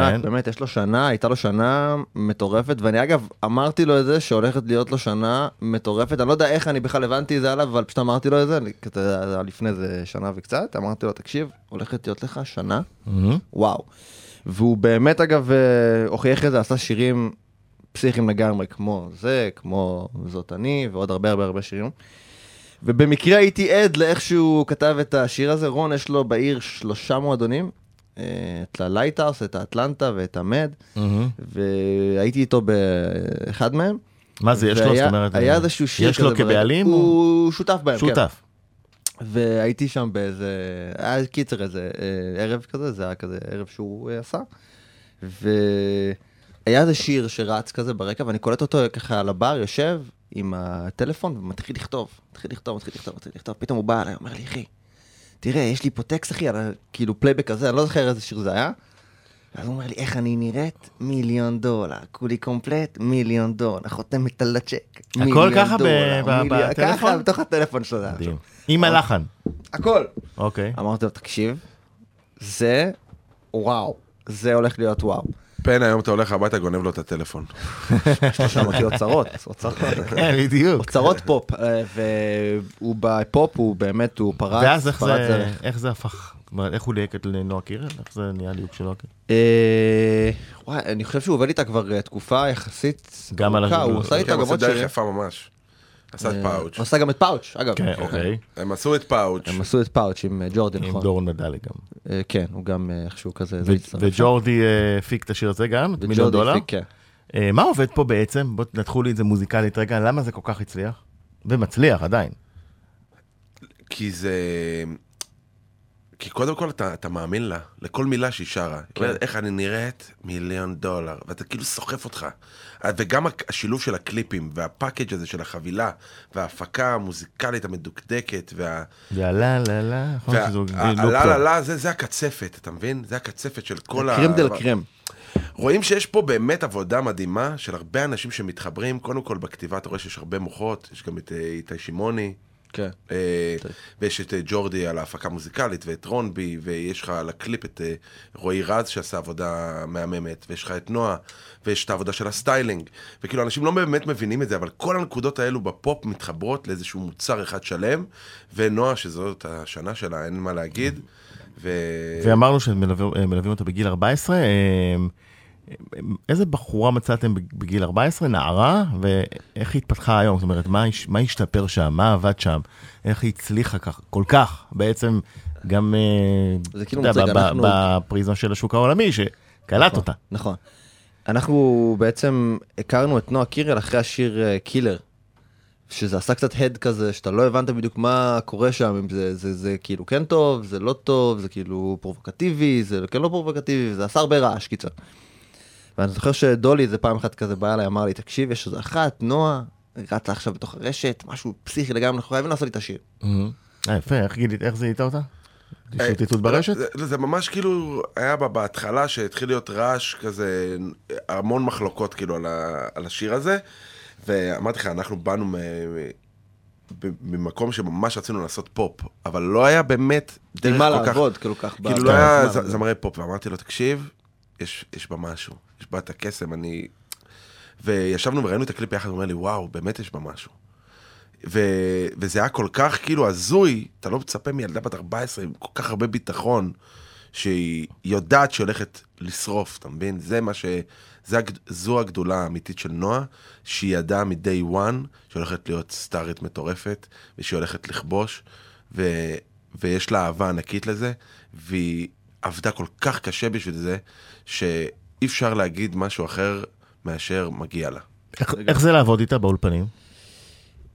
הענק, באמת, יש לו שנה, הייתה לו שנה מטורפת, ואני אגב אמרתי לו את זה, שהולכת להיות לו שנה מטורפת, אני לא יודע איך אני בכלל הבנתי את זה עליו, אבל פשוט אמרתי לו את זה, אני- לפני זה שנה וקצת, אמרתי לו, תקשיב, הולכת להיות לך שנה, מהמם. וואו. והוא באמת אגב אה, הוכיח את זה, עשה שירים פסיכיים לגמרי, כמו זה, כמו זאת אני, ועוד הרבה הרבה הרבה שירים. ובמקרה הייתי עד לאיך שהוא כתב את השיר הזה, רון יש לו בעיר שלושה מועדונים, אה, את ה Lighthouse, את האטלנטה ואת המד, מהמם. והייתי איתו באחד מהם. מה זה, יש לו, זאת והיה- אומרת, היה אה, איזשהו שיר יש לו. כבעלים או- הוא שותף בהם, כן. שותף. והייתי שם באיזה, היה קיצר איזה אה, ערב כזה, זה היה כזה ערב שהוא עשה. והיה איזה שיר שרץ כזה ברקע, ואני קולט אותו ככה על הבר, יושב עם הטלפון ומתחיל לכתוב, מתחיל לכתוב, מתחיל לכתוב, מתחיל לכתוב, פתאום הוא בא אליי, אומר לי, אחי, תראה, יש לי פה טקסט, אחי, על כאילו פלייבק כזה, אני לא זוכר איזה שיר זה היה. ואז הוא אומר לי, איך אני נראית? מיליון דולר, כולי קומפלט, מיליון דולר, חותמת על הצ'ק. הכל ככה בטלפון? ככה, בתוך הטלפון שלו. היה מדהים. עם הלחן. הכל. אוקיי. אמרתי לו, תקשיב, זה וואו, זה הולך להיות וואו. פן היום אתה הולך הביתה גונב לו את הטלפון. יש לו שם אותי אוצרות, אוצרות. כן, בדיוק. אוצרות פופ, אה, והוא בפופ, הוא באמת, הוא פרץ, ואז איך זה, דרך. איך זה הפך, איך הוא ליהק את לנועה קירל? איך זה נהיה ליהוק של נועה קירל? אה, וואי, אני חושב שהוא עובד איתה כבר אה, תקופה יחסית גם על ארוכה, ה- הוא עשה כן, איתה הוא גם עושה עוד דרך שירים. יפה ממש. עשה את אה, פאוץ'. הוא עשה גם את פאוץ', אגב. כן, אוקיי. הם עשו את פאוץ'. הם עשו את פאוץ' עם אה, ג'ורדי, עם נכון. דורון מדלי גם. אה, כן, הוא גם איכשהו כזה. וג'ורדי הפיק את השיר הזה גם, מיליון וג'ורדי דולר. הפיק, כן. מה עובד פה בעצם? בואו תנתחו לי את זה מוזיקלית רגע, למה זה כל כך הצליח? ומצליח עדיין. כי זה... כי קודם כל אתה, אתה מאמין לה, לכל מילה שהיא שרה. כן. כן. איך אני נראית? מיליון דולר. ואתה כאילו סוחף אותך. וגם הק- השילוב של הקליפים, והפאקג' הזה של החבילה, וההפקה המוזיקלית המדוקדקת, וה... זה הלה לה לה, נכון שזה והלה טוב. לה לה, זה, זה הקצפת, אתה מבין? זה הקצפת של כל ה... קרם דל קרם. רואים שיש פה באמת עבודה מדהימה של הרבה אנשים שמתחברים. קודם כל בכתיבה אתה רואה שיש הרבה מוחות, יש גם את אה, איתי שמעוני. כן. אה, ויש את אה, ג'ורדי על ההפקה המוזיקלית, ואת רונבי, ויש לך על הקליפ את אה, רועי רז שעשה עבודה מהממת, ויש לך את נועה, ויש את העבודה של הסטיילינג. וכאילו, אנשים לא באמת מבינים את זה, אבל כל הנקודות האלו בפופ מתחברות לאיזשהו מוצר אחד שלם, ונועה, שזאת השנה שלה, אין מה להגיד. ו... ואמרנו שמלווים אותה בגיל 14. אה, איזה בחורה מצאתם בגיל 14, נערה, ואיך היא התפתחה היום? זאת אומרת, מה, מה השתפר שם? מה עבד שם? איך היא הצליחה כך, כל כך, בעצם גם, אה, זה אתה כאילו יודע, מוצג, ב- אנחנו- בפריזמה של השוק העולמי, שקלט אותה. נכון. אנחנו בעצם הכרנו את נועה קירל אחרי השיר אה, קילר. שזה עשה קצת הד כזה, שאתה לא הבנת בדיוק מה קורה שם, אם זה, זה, זה כאילו כן טוב, זה לא טוב, זה כאילו פרובוקטיבי, זה כן לא פרובוקטיבי, זה עשה הרבה רעש קיצר. ואני זוכר שדולי איזה פעם אחת כזה בא אליי, אמר לי, תקשיב, יש איזה אחת, נועה, רצה עכשיו בתוך הרשת, משהו פסיכי לגמרי, אנחנו חייבים לעשות איתה שיר. אה, יפה, איך גילית, איך זיהית אותה? שוטטות ברשת? זה, ממש כאילו היה בה בהתחלה שהתחיל להיות רעש כזה, המון מחלוקות כאילו על, השיר הזה. ואמרתי לך, אנחנו באנו מ, ממקום שממש רצינו לעשות פופ, אבל לא היה באמת דרך עם מה כל כך... לעבוד כל כך כאילו כן, לא היה זה. זמרי פופ, ואמרתי לו, תקשיב, יש, יש בה משהו, יש בה את הקסם, אני... וישבנו וראינו את הקליפ יחד, הוא אומר לי, וואו, באמת יש בה משהו. ו... וזה היה כל כך כאילו הזוי, אתה לא מצפה מילדה בת 14 עם כל כך הרבה ביטחון, שהיא יודעת שהיא הולכת לשרוף, אתה מבין? זה מה ש... זה הג... זו הגדולה האמיתית של נועה, שהיא ידעה מ-day one שהיא הולכת להיות סטארית מטורפת, ושהיא הולכת לכבוש, ו... ויש לה אהבה ענקית לזה, והיא עבדה כל כך קשה בשביל זה, שאי אפשר להגיד משהו אחר מאשר מגיע לה. איך- איך זה לעבוד איתה באולפנים?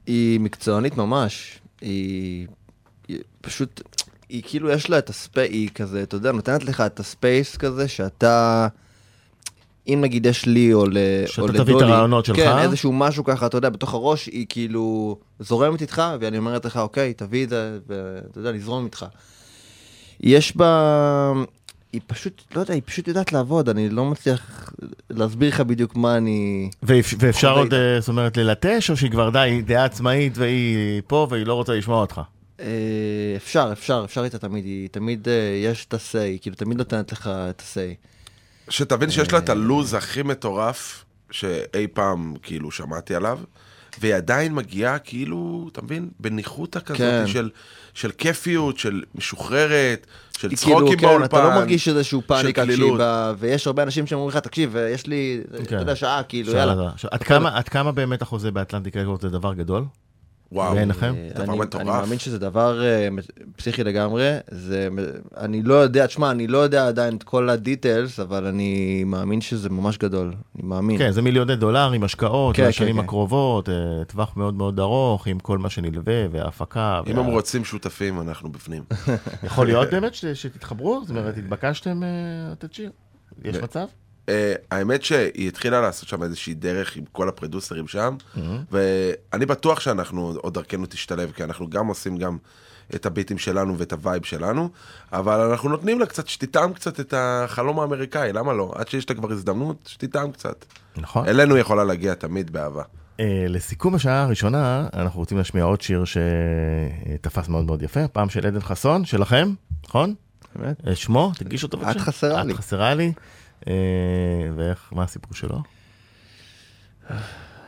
היא מקצוענית ממש, היא, היא פשוט, היא כאילו יש לה את הספייס, היא כזה, אתה יודע, נותנת לך את הספייס כזה שאתה, אם נגיד יש לי או, ל, שאתה תביא את לדולי, הרעיונות שלך. כן, איזשהו משהו ככה, אתה יודע, בתוך הראש היא כאילו זורמת איתך, ואני אומרת לך, אוקיי, תביא את זה, ואתה יודע, לזרום איתך. יש בה, היא פשוט, לא יודע, היא פשוט יודעת לעבוד, אני לא מצליח להסביר לך בדיוק מה אני... ואפ- ואפשר עוד, אה, זאת אומרת, ללטש, או שהיא כבר די, היא דעה עצמאית והיא פה והיא לא רוצה לשמוע אותך? אה, אפשר, אפשר, אפשר איתה תמיד, היא תמיד אה, יש את ה-say, היא כאילו תמיד נותנת לך את ה-say. שתבין שיש לה את הלוז הכי מטורף שאי פעם כאילו שמעתי עליו, והיא עדיין מגיעה כאילו, אתה מבין? בניחותא כזאת כן. של, של כיפיות, של משוחררת, של היא כאילו, צחוקים כן, באולפן. אתה לא מרגיש איזשהו פאניקה כשהיא. באה, ויש הרבה אנשים שאומרים לך, תקשיב, יש לי, אתה כן. יודע, שעה, כאילו, שעה יאללה. עד כמה- עד כמה באמת החוזה באטלנטיק רקורד זה דבר גדול? וואו, בעיניכם? אה, דבר אני- מטורף. אני מאמין שזה דבר אה, פסיכי לגמרי, זה, אני לא יודע, תשמע, אני לא יודע עדיין את כל הדיטיילס, אבל אני מאמין שזה ממש גדול, אני מאמין. כן, זה מיליוני דולרים, השקעות, כן, בשנים כן, כן. הקרובות, אה, טווח מאוד מאוד ארוך, עם כל מה שנלווה, וההפקה. אם וה- הם רוצים שותפים, אנחנו בפנים. <laughs> יכול להיות באמת ש- שתתחברו? זאת אומרת, התבקשתם לתת שיר? יש מצב? אה, האמת שהיא התחילה לעשות שם איזושהי דרך עם כל הפרודוסרים שם, ואני בטוח שאנחנו, עוד דרכנו תשתלב, כי אנחנו גם עושים גם את הביטים שלנו ואת ה vibe שלנו, אבל אנחנו נותנים לה קצת, שתטעם קצת את החלום האמריקאי, למה לא? עד שיש לה כבר הזדמנות, שתטעם קצת. נכון. אלינו יכולה להגיע תמיד באהבה. אה, לסיכום השעה הראשונה, אנחנו רוצים להשמיע עוד שיר שתפס מאוד מאוד יפה, פעם של עדן חסון, שלכם, נכון? באמת? אה, שמו, תגיש אותו בבקשה. את חסרה לי. את חסרה לי. אה, ואיך, מה הסיפור שלו?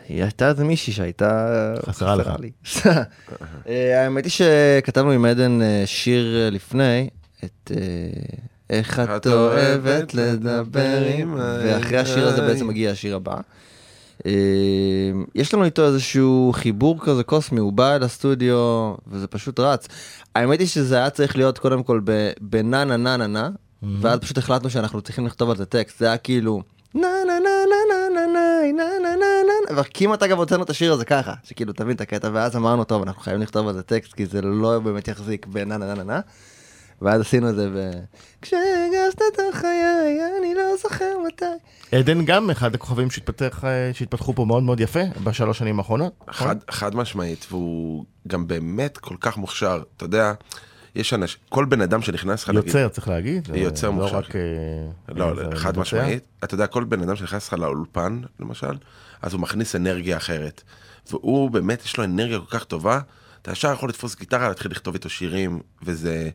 היא הייתה איזה מישהי שהייתה חסרה לך. לי. <laughs> אה, האמת היא שכתבנו עם עדן אה, שיר לפני, את איך את אוהבת לדבר עם, ואחרי השיר הזה. בעצם מגיע השיר הבא. יש לנו איתו איזשהו חיבור כזה קוסמי, הוא בא אל הסטודיו וזה פשוט רץ. האמת היא שזה היה צריך להיות קודם כל ב- בנה נה נה נה נה, ואז פשוט החלטנו שאנחנו צריכים לכתוב על זה טקסט, זה היה כאילו נה נה נה נה נה נה נה נה נה נה נה וכמעט אגב הוצאנו את השיר הזה ככה, שכאילו תבין את הקטע, ואז אמרנו טוב אנחנו חייבים לכתוב על זה טקסט כי זה לא באמת יחזיק בנה נה נה נה נה ואז עשינו את זה ב... כשהגשת את החיי אני לא זוכר מתי. עדן גם אחד הכוכבים שהתפתח, אה, שהתפתחו פה מאוד מאוד יפה בשלוש שנים האחרונות. נכון? חד משמעית, והוא גם באמת כל כך מוכשר. אתה יודע, יש אנשים, כל בן אדם שנכנס לך, יוצר, צריך להגיד. אה, יוצר לא מוכשר. רק... אה, לא, חד. משמעית. אתה יודע, כל בן אדם שנכנס לך לאולפן, למשל, אז הוא מכניס אנרגיה אחרת. והוא באמת, יש לו אנרגיה כל כך טובה, אתה ישר יכול לתפוס גיטרה, להתחיל לכתוב איתו שירים, וזה...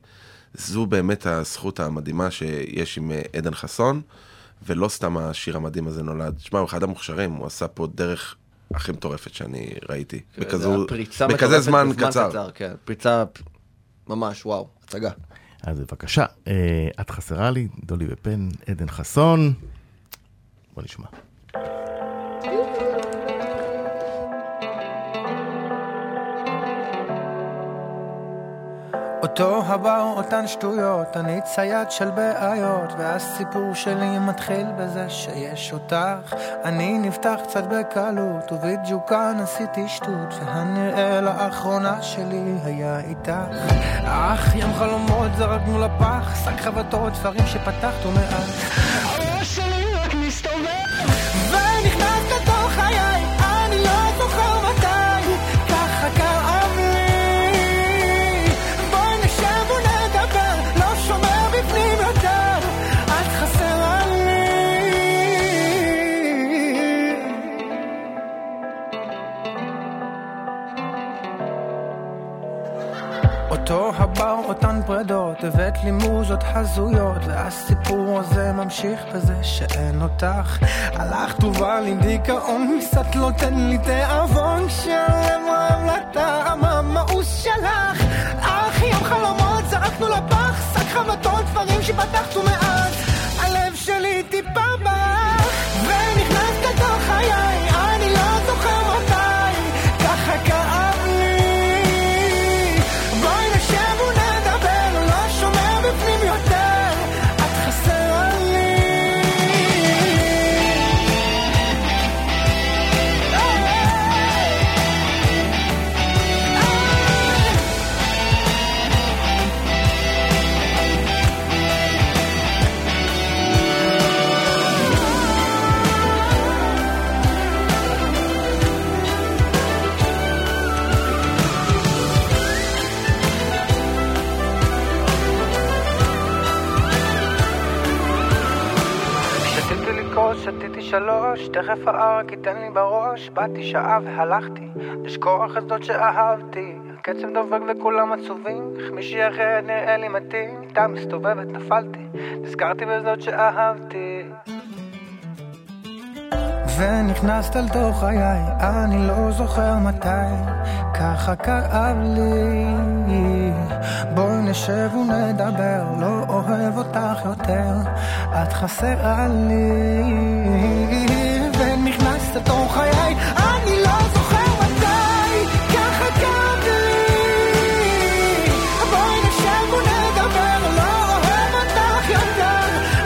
זו באמת הזכות המדהימה שיש עם אה, עדן חסון, ולא סתם השיר המדהים הזה נולד. תשמע, הוא אחד המוכשרים, הוא עשה פה דרך הכי מטורפת שאני ראיתי. זה בכזו, בכזה מטורפת זמן בזמן קצר. כן, פריצה ממש וואו, הצגה. אז בבקשה, אה, את חסרה לי, דולי ופן, עדן חסון. בוא נשמע. אותו הבר, אותן שטויות, אני צייד של בעיות, והסיפור שלי מתחיל בזה שיש אותך. אני נפתח קצת בקלות, ובדיוק כאן עשיתי שטות, והנראה לאחרונה שלי היה איתך. אך ים חלומות זרקנו לפח, שק חבטות, דברים שפתחת מאז. הזויות, והסיפור הזה ממשיך בזה שאין אותך. הלכת ובא לי דיכאון, קצת לא תן לי תיאבון, כשהלב רעב לטעם המאוס שלך. אך ים חלומות זרקנו לפח, שק חבטות, דברים שפתחת ומאז, תכף הערק ייתן לי בראש, באתי שעה והלכתי, לשכוח את זאת שאהבתי. הקצב דופק וכולם עצובים, איך מישהי אחרת נראה לי מתאים, איתה מסתובבת נפלתי, נזכרתי בזאת שאהבתי. ונכנסת לתוך חיי, אני לא זוכר מתי, ככה כאב לי. בואי נשב ונדבר, לא אוהב אותך יותר, את חסרה לי. לתוך חיי, לא לא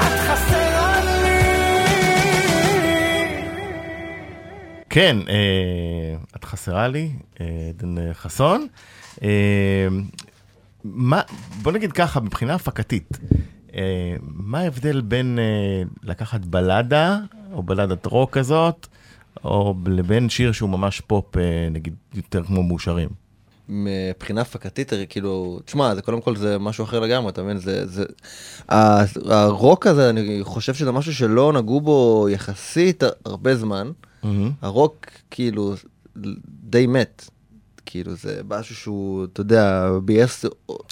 את חסרה לי. כן, אה, את חסרה לי, עדן אה, חסון. אה, מה, בוא נגיד ככה, מבחינה הפקתית, מה ההבדל בין לקחת בלדה, או בלדת רוק כזאת, או לבין שיר שהוא ממש פופ, אה, נגיד, יותר כמו מאושרים? מבחינה הפקתית, כאילו, תשמע, זה קודם כל זה משהו אחר לגמרי, אתה מבין? זה, זה, הרוק הזה, אני חושב שזה משהו שלא נגעו בו יחסית הרבה זמן. מהמם. הרוק, כאילו, די מת. כאילו, זה משהו שהוא, אתה יודע, ביאס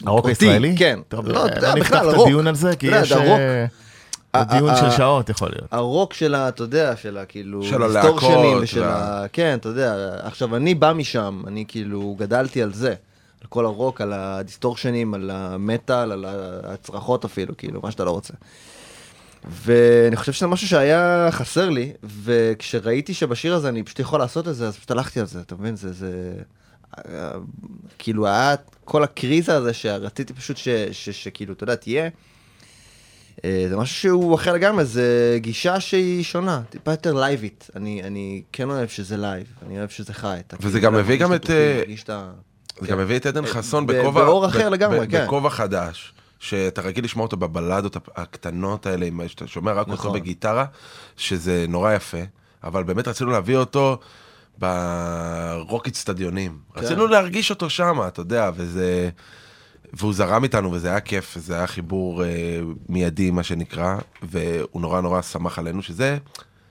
הרוק אותי, הישראלי? כן. טוב, לא, אתה יודע, לא נפתח בכלל, את הרוק. הדיון על זה, כי אתה יודע, יש... הרוק- אה, דיון של שעות יכול להיות. הרוק של ה... אתה יודע, של ה... כאילו... של הלהקות ושל ה... כן, אתה יודע. עכשיו, אני בא משם, אני כאילו גדלתי על זה. על כל הרוק, על הדיסטורשנים, על המטאל, על הצרחות אפילו, כאילו, מה שאתה לא רוצה. ואני חושב שזה משהו שהיה חסר לי, וכשראיתי שבשיר הזה אני פשוט יכול לעשות את זה, אז פשוט הלכתי על זה, אתה מבין? זה, זה... אה, כאילו היה כל הקריזה הזה שרציתי פשוט ש, ש, שכאילו, אתה יודע, תהיה. אה, זה משהו שהוא אחר לגמרי, זה גישה שהיא שונה, טיפה יותר לייבית. אני, אני כן אוהב שזה live, אני אוהב שזה חי. וזה כאילו, גם מביא גם את את, אה. זה כן. גם מביא את עדן חסון ב- בכובע, באור אחר לגמרי, כן. בכובע חדש, שאתה רגיל לשמוע אותו בבלדות הקטנות האלה, שאתה שומע רק אותו נכון. בגיטרה, שזה נורא יפה, אבל באמת רצינו להביא אותו ברוק אצטדיונים. כן. רצינו להרגיש אותו שם, אתה יודע, וזה... והוא זרם איתנו וזה היה כיף, זה היה חיבור אה, מיידי מה שנקרא, והוא נורא נורא שמח עלינו, שזה,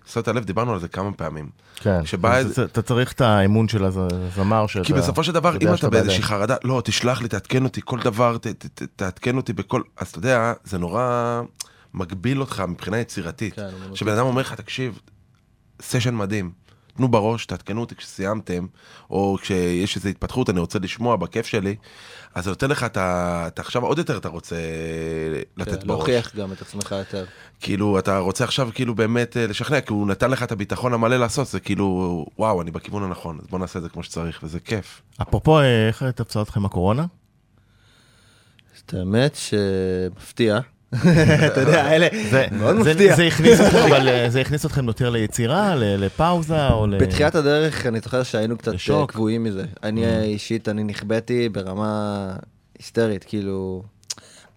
שמת הלב, דיברנו על זה כמה פעמים. כן, שבא אז איזה- אתה צריך את האמון של הזמר שאתה... כי בסופו של דבר, אם אתה באיזושהי. חרדה, לא, תשלח לי, תעדכן אותי, כל דבר, ת- ת- ת- תעדכן אותי בכל... אז אתה יודע, זה נורא מגביל אותך מבחינה יצירתית. כן, שבן אדם אומר לך, תקשיב, סשן מדהים, תנו בראש, תעדכנו אותי כשסיימתם, או כשיש איזו התפתחות, אני רוצה לשמוע בכיף שלי, אז זה נותן לך, אתה, אתה עכשיו עוד יותר אתה רוצה לתת כן, בראש. להוכיח גם את עצמך יותר. כאילו, אתה רוצה עכשיו כאילו באמת אה, לשכנע, כי הוא נתן לך את הביטחון המלא לעשות, זה כאילו, וואו, אני בכיוון הנכון, אז בוא נעשה את זה כמו שצריך, וזה כיף. אפרופו, אה, איך תפסה אתכם הקורונה? את האמת שמפתיע. אתה יודע, האלה, זה- מאוד מפתיע. זה הכניס אתכם, אבל אה, זה הכניס אתכם יותר ליצירה, לפאוזה, או ל... בתחילת הדרך אני זוכר שהיינו קצת. אה, קבועים מזה. אני Mm. אישית, אני נכוויתי ברמה היסטרית, כאילו,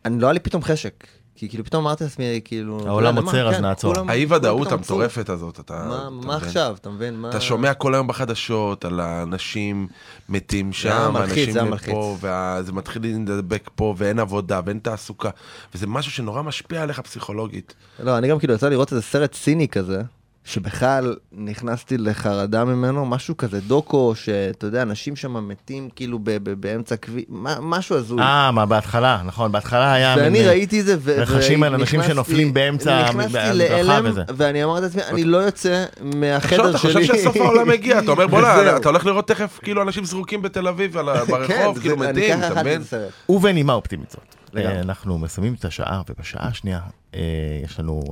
אני לא היה לי פתאום חשק. כי כאילו פתאום אמרתי לעצמי, כאילו... העולם? עוצר, אז כן, נעצור. האי ודאות. המטורפת הזאת, אתה... מה-? עכשיו, אתה מבין? אתה שומע כל היום בחדשות על האנשים מתים שם, אנשים זה היה מלחיץ. פה, וזה מתחיל להידבק פה, ואין עבודה, ואין תעסוקה, וזה משהו שנורא משפיע עליך פסיכולוגית. לא, אני גם כאילו יצא לראות איזה סרט ציני כזה, שבכלל נכנסתי לחרדה ממנו, משהו כזה דוקו, שאתה יודע, אנשים שם מתים כאילו ב- ב- באמצע כביש, מה- משהו הזוי. אה, מה, בהתחלה, נכון, בהתחלה היה... ואני מין, אה, ראיתי את זה, ו- רכשים על אנשים שנופלים באמצע נכנסתי המדרכה וזה. ואני אמרתי לעצמי, אני לא יוצא מהחדר אתה שלי. חושב שסוף העולם הגיע, אתה אומר בוא'נה. אתה הולך לראות תכף כאילו אנשים זרוקים בתל אביב על ה- ברחוב, כן, כאילו מתים, אתה מבין? ובנימה אופטימית זאת. אה, אנחנו מסיימים את השעה, ובשעה השנייה אה, יש לנו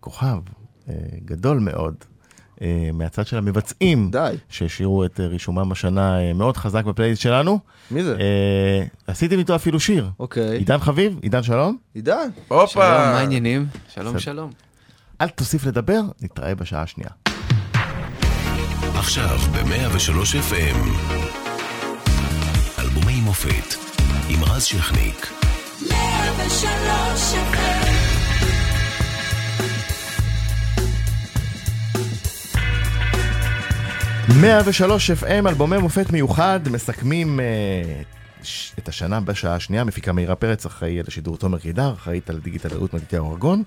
כוכב גדול מאוד. אה, מהצד של המבצעים, די. שהשאירו את אה, רישומם השנה אה, מאוד חזק בפלייליסט שלנו. מי זה? אה, עשיתם איתו אפילו שיר. אוקיי. עידן חביב, עידן שלום. עידן. הופה. שלום, מה העניינים? שלום. שלום. אל תוסיף לדבר, נתראה בשעה השנייה. עכשיו ב-103 FM. אלבומי מופת עם רז שכניק. 103 103 FM, אלבומי מופת מיוחד, מסכמים אה, ש- את השנה בשעה השנייה, מפיקה מאירה פרץ, אחראי על השידור תומר קידר, אחראית על דיגיטל רעות מתתיהו ארגון.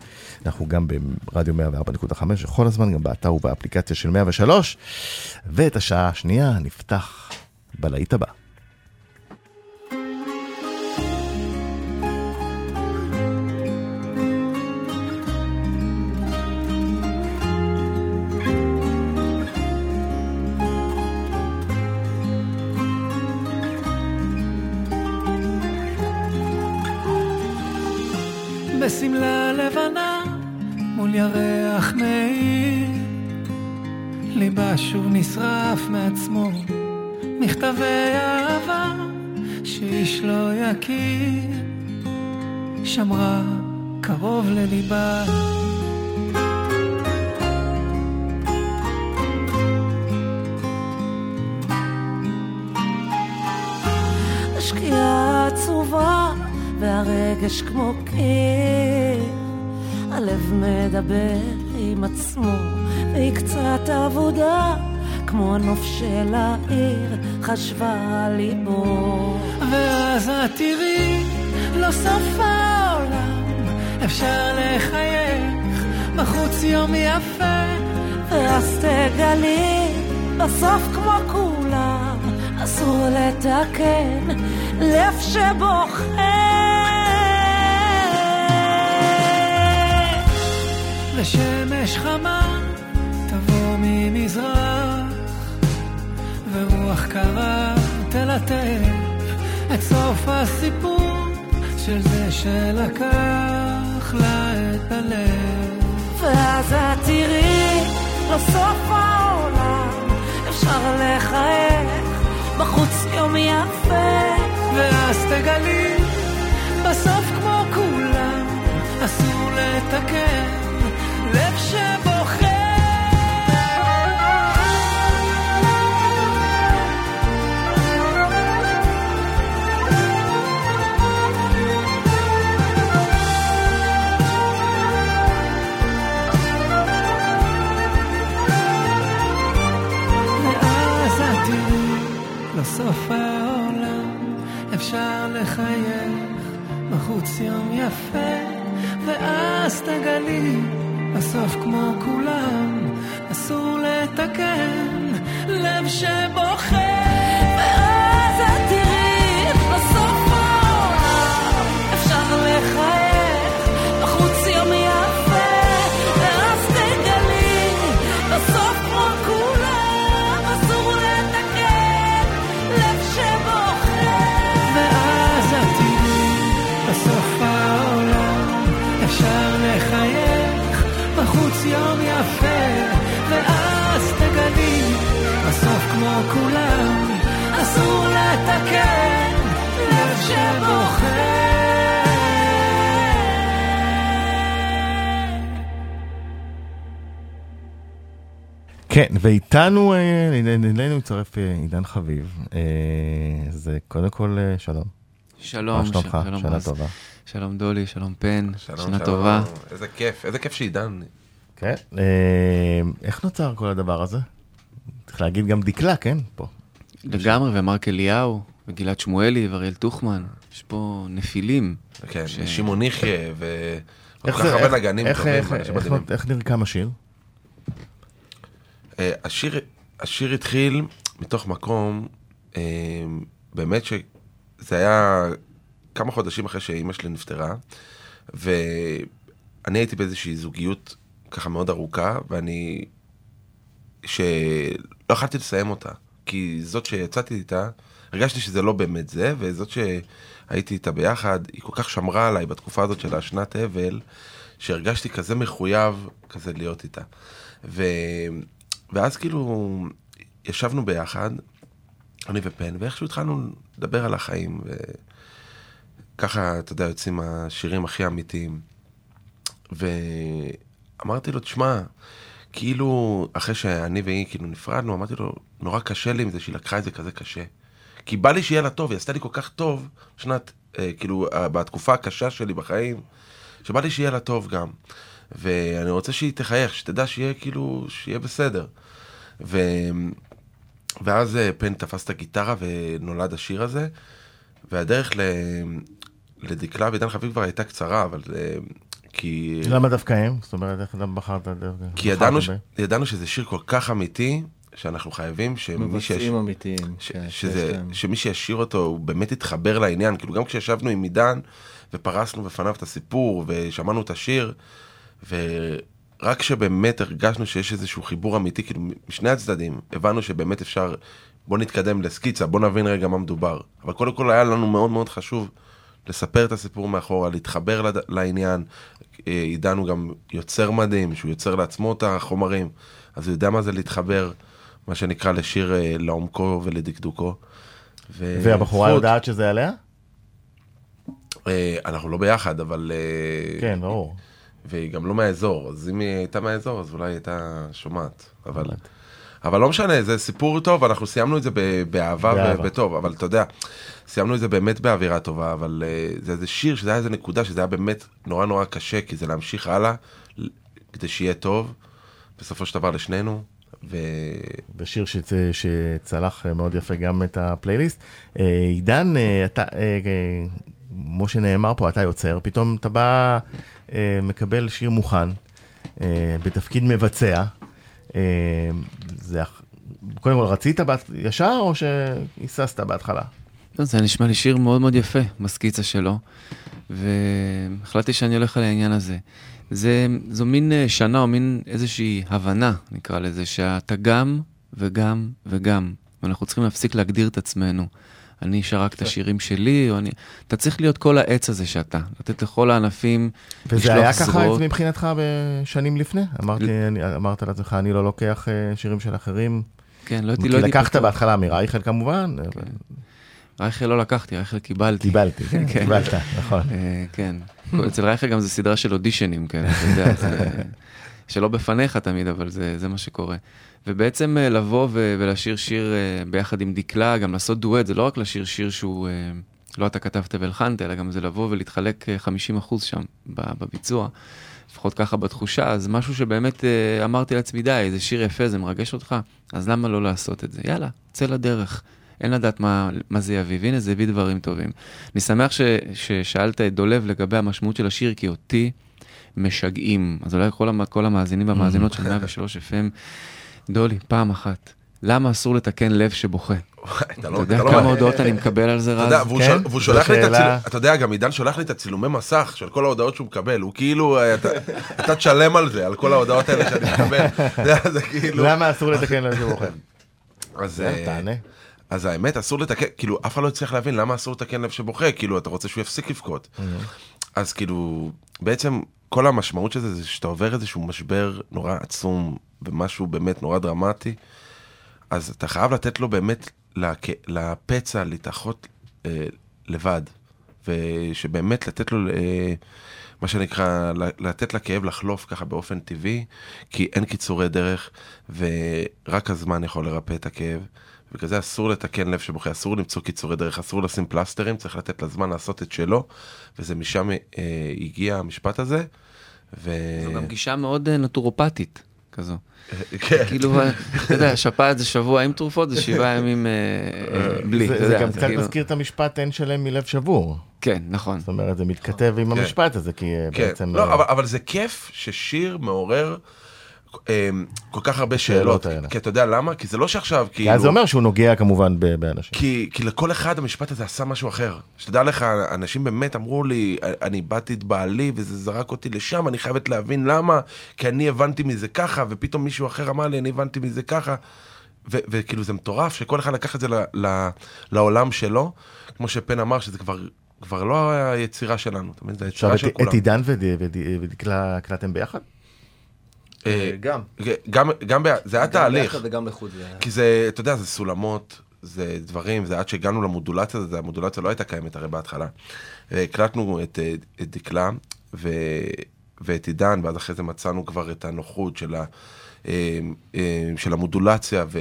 אנחנו גם ברדיו 104.5 כל הזמן, גם באתר ובאפליקציה של 103. ואת השעה השנייה נפתח בלהיט הבא. הנוף של העיר חשבה על ליבו ואז את תראי לא סוף העולם אפשר לחייך בחוץ יום יפה. ואז תגלי בסוף כמו כולם אסור לתקן לב שבוכה. ושמש חמה תבוא ממזרח קרה תלטף את סוף הסיפור של זה שלקח לה את הלב. ואז את תראי לא סוף העולם אפשר לחייך בחוץ יום יפה. ואז תגלי בסוף כמו כולם אסור לתקן לסוף העולם אפשר לחייך בחוץ יום יפה ואז תגלי בסוף כמו כולם אסור לתקן לב שבוכה כן, ואיתנו, אה, אלינו מצטרף אה, עידן חביב. אה, זה קודם כל אה, שלום. שלום, מה שלומך? שלום שנה. טובה. שלום דולי, שלום פן, שלום, שנה שלום. טובה. איזה כיף, איזה כיף שעידן. כן. אה, איך נוצר כל הדבר הזה? צריך להגיד גם דקלה, כן? פה. לגמרי, ומרק אליהו, וגלעד שמואלי, ואריאל טוחמן. יש פה נפילים. כן, ש- שמעון יחיא, וכל איך כך זה- הרבה איך- נגנים איך- טובים, איך- איך-. איך נרקם השיר? אה, השיר, השיר התחיל מתוך מקום, אה, באמת שזה היה כמה חודשים אחרי שאימא שלי נפטרה, ואני הייתי באיזושהי זוגיות ככה מאוד ארוכה, ואני, שלא יכולתי לסיים אותה, כי זאת שיצאתי איתה, הרגשתי שזה לא באמת זה, וזאת שהייתי איתה ביחד, היא כל כך שמרה עליי בתקופה הזאת של השנת אבל, שהרגשתי כזה מחויב כזה להיות איתה. ו... ואז כאילו ישבנו ביחד, אני ופן, ואיכשהו התחלנו לדבר על החיים, וככה, אתה יודע, יוצאים השירים הכי אמיתיים. ואמרתי לו, תשמע, כאילו, אחרי שאני והיא כאילו נפרדנו, אמרתי לו, נורא קשה לי עם זה שהיא לקחה את זה כזה קשה. כי בא לי שיהיה לה טוב, היא עשתה לי כל כך טוב, שנת, אה, כאילו, אה, בתקופה הקשה שלי בחיים, שבא לי שיהיה לה טוב גם. ואני רוצה שהיא תחייך, שתדע שיהיה כאילו, שיהיה בסדר. ו... ואז אה, פן תפס את הגיטרה ונולד השיר הזה, והדרך ל... לדקלה ועידן חביב כבר הייתה קצרה, אבל אה, כי... למה דווקא הם? זאת אומרת, איך אתה בחרת דרך... כי ידענו, ש... ידענו שזה שיר כל כך אמיתי, שאנחנו חייבים שמי מבצעים אמיתיים, ש... כן, שזה... שיש. שמי שישיר אותו, הוא באמת יתחבר לעניין. כאילו, גם כשישבנו עם עידן, ופרסנו בפניו את הסיפור, ושמענו את השיר, ורק כשבאמת הרגשנו שיש איזשהו חיבור אמיתי, כאילו, משני הצדדים, הבנו שבאמת אפשר, בוא נתקדם לסקיצה, בוא נבין רגע מה מדובר. אבל קודם כל היה לנו מאוד מאוד חשוב לספר את הסיפור מאחורה, להתחבר לד... לעניין. אה, עידן הוא גם יוצר מדהים, שהוא יוצר לעצמו את החומרים, אז הוא יודע מה זה להתחבר, מה שנקרא, לשיר אה, לעומקו ולדקדוקו. ו... והבחורה זכות. יודעת שזה עליה? אה, אנחנו לא ביחד, אבל... אה, כן, ברור. והיא גם לא מהאזור, אז אם היא הייתה מהאזור, אז אולי היא הייתה שומעת. אבל, אבל לא משנה, זה סיפור טוב, אנחנו סיימנו את זה באהבה באהבה. ובטוב, אבל אתה יודע, סיימנו את זה באמת באווירה טובה, אבל uh, זה איזה שיר, שזה היה איזה נקודה, שזה היה באמת נורא נורא קשה, כי זה להמשיך הלאה, כדי שיהיה טוב, בסופו של דבר לשנינו. ו... בשיר שצ... שצלח מאוד יפה גם את הפלייליסט. אה, עידן, אה, אתה, אה, כמו שנאמר פה, אתה יוצר, פתאום אתה בא, מקבל שיר מוכן, בתפקיד מבצע. זה, קודם כל, רצית בת... ישר או שהיססת בהתחלה? לא, זה נשמע לי שיר מאוד מאוד יפה, בסקיצה שלו, והחלטתי שאני הולך על העניין הזה. זה, זו מין אה, שנה או מין איזושהי הבנה, נקרא לזה, שאתה גם וגם וגם, ואנחנו צריכים להפסיק להגדיר את עצמנו. אני שר רק את השירים שלי, או אני... אתה צריך להיות כל העץ הזה שאתה, לתת לכל הענפים, וזה היה לשלוח ככה זרועות. מבחינתך בשנים לפני? אמרתי, אני, אמרת לעצמך, אני לא לוקח אה, שירים של אחרים. כן, לא הייתי- לא לקחת. בהתחלה מרייכל כמובן. אבל- רייכל לא לקחתי, רייכל קיבלתי. קיבלתי, כן, קיבלת, נכון. אה, כן. אצל רייכל גם זה סדרה של אודישנים כאלה, אתה יודע. שלא בפניך תמיד, אבל זה, זה מה שקורה. ובעצם אה, לבוא ו- ולשיר שיר אה, ביחד עם דקלה, גם לעשות דואט, זה לא רק לשיר שיר שהוא, לא אתה כתבת והלחנת, אלא גם זה לבוא ולהתחלק אה, 50% שם בביצוע. לפחות ככה בתחושה, אז משהו שבאמת אמרתי לעצמי, די, זה שיר יפה, זה מרגש אותך, אז למה לא לעשות את זה? יאללה, צא לדרך. אין לדעת מה, מה זה יביא, והנה זה הביא דברים טובים. אני שמח ש, ששאלת את דולב לגבי המשמעות של השיר, כי אותי משגעים. אז אולי כל, המ, כל המאזינים והמאזינות של 103 FM, דולי, פעם אחת, למה אסור לתקן לב שבוכה? אתה אתה יודע כמה הודעות אני מקבל על זה, אתה רז? יודע, והוא והוא שולח לי את הצילום, אתה יודע, גם עידן שולח לי את הצילומי מסך של כל ההודעות שהוא מקבל, הוא כאילו, אה, אתה- <laughs> תשלם על זה, על כל ההודעות האלה שאני מקבל, <laughs> כאילו... למה אסור לתקן לב שבוכה? אז זה, אה, תענה. אז האמת, אסור לתקן, כאילו, אף אחד לא הצליח להבין למה אסור לתקן לב שבוכה, כאילו, אתה רוצה שהוא יפסיק לבכות. אז כאילו, בעצם כל המשמעות של זה, זה שאתה עובר איזשהו משבר נורא עצום, ומשהו באמת נורא דרמטי, אז אתה חייב לתת לו באמת לפצע להתאחות אה, לבד, ושבאמת לתת לו, אה, מה שנקרא, לתת לכאב לחלוף ככה באופן טבעי, כי אין קיצורי דרך, ורק הזמן יכול לרפא את הכאב. בגלל זה אסור לתקן לב שבוכה, אסור למצוא קיצורי דרך, אסור לשים פלסטרים, צריך לתת לזמן לעשות את שלו, וזה משם אה, הגיע המשפט הזה. ו... זו גם גישה מאוד אה, נטורופטית כזו. <laughs> כן. כאילו, אה, אתה יודע, שפעת זה שבוע עם תרופות, זה שבעה ימים אה, בלי. זה- גם קצת כאילו- מזכיר את המשפט אין שלם מלב שבור. כן, נכון. זאת אומרת, זה מתכתב עם כן. המשפט הזה, כי כן, בעצם... לא, אבל, אבל זה כיף ששיר מעורר כל כך הרבה שאלות. האלה. כי אתה יודע למה? כי זה לא שעכשיו, כי כאילו... אז זה אומר שהוא נוגע כמובן באנשים. כי, כי לכל אחד המשפט הזה עשה משהו אחר. שתדע לך, אנשים באמת אמרו לי, אני באתי את בעלי וזה זרק אותי לשם, אני חייבת להבין למה, כי אני הבנתי מזה ככה, ופתאום מישהו אחר אמר לי, אני הבנתי מזה ככה. ו- וכאילו זה מטורף שכל אחד לקח את זה ל- ל- לעולם שלו, כמו שפן אמר, שזה כבר, כבר לא היצירה שלנו, אתה מבין? זה עכשיו, היצירה של את- כולם. את עידן וד- וד- ודקלה הקלטתם ביחד? אה, גם. גם, גם, ב- זה היה גם תהליך. ביחד וגם לחוד. כי זה, אתה יודע, זה סולמות, זה דברים, זה עד שהגענו למודולציה הזאת, המודולציה לא הייתה קיימת הרי בהתחלה. הקלטנו את, אה, את דקלה ו, ואת עידן, ואז אחרי זה מצאנו כבר את הנוחות של, ה, אה, אה, של המודולציה, ו,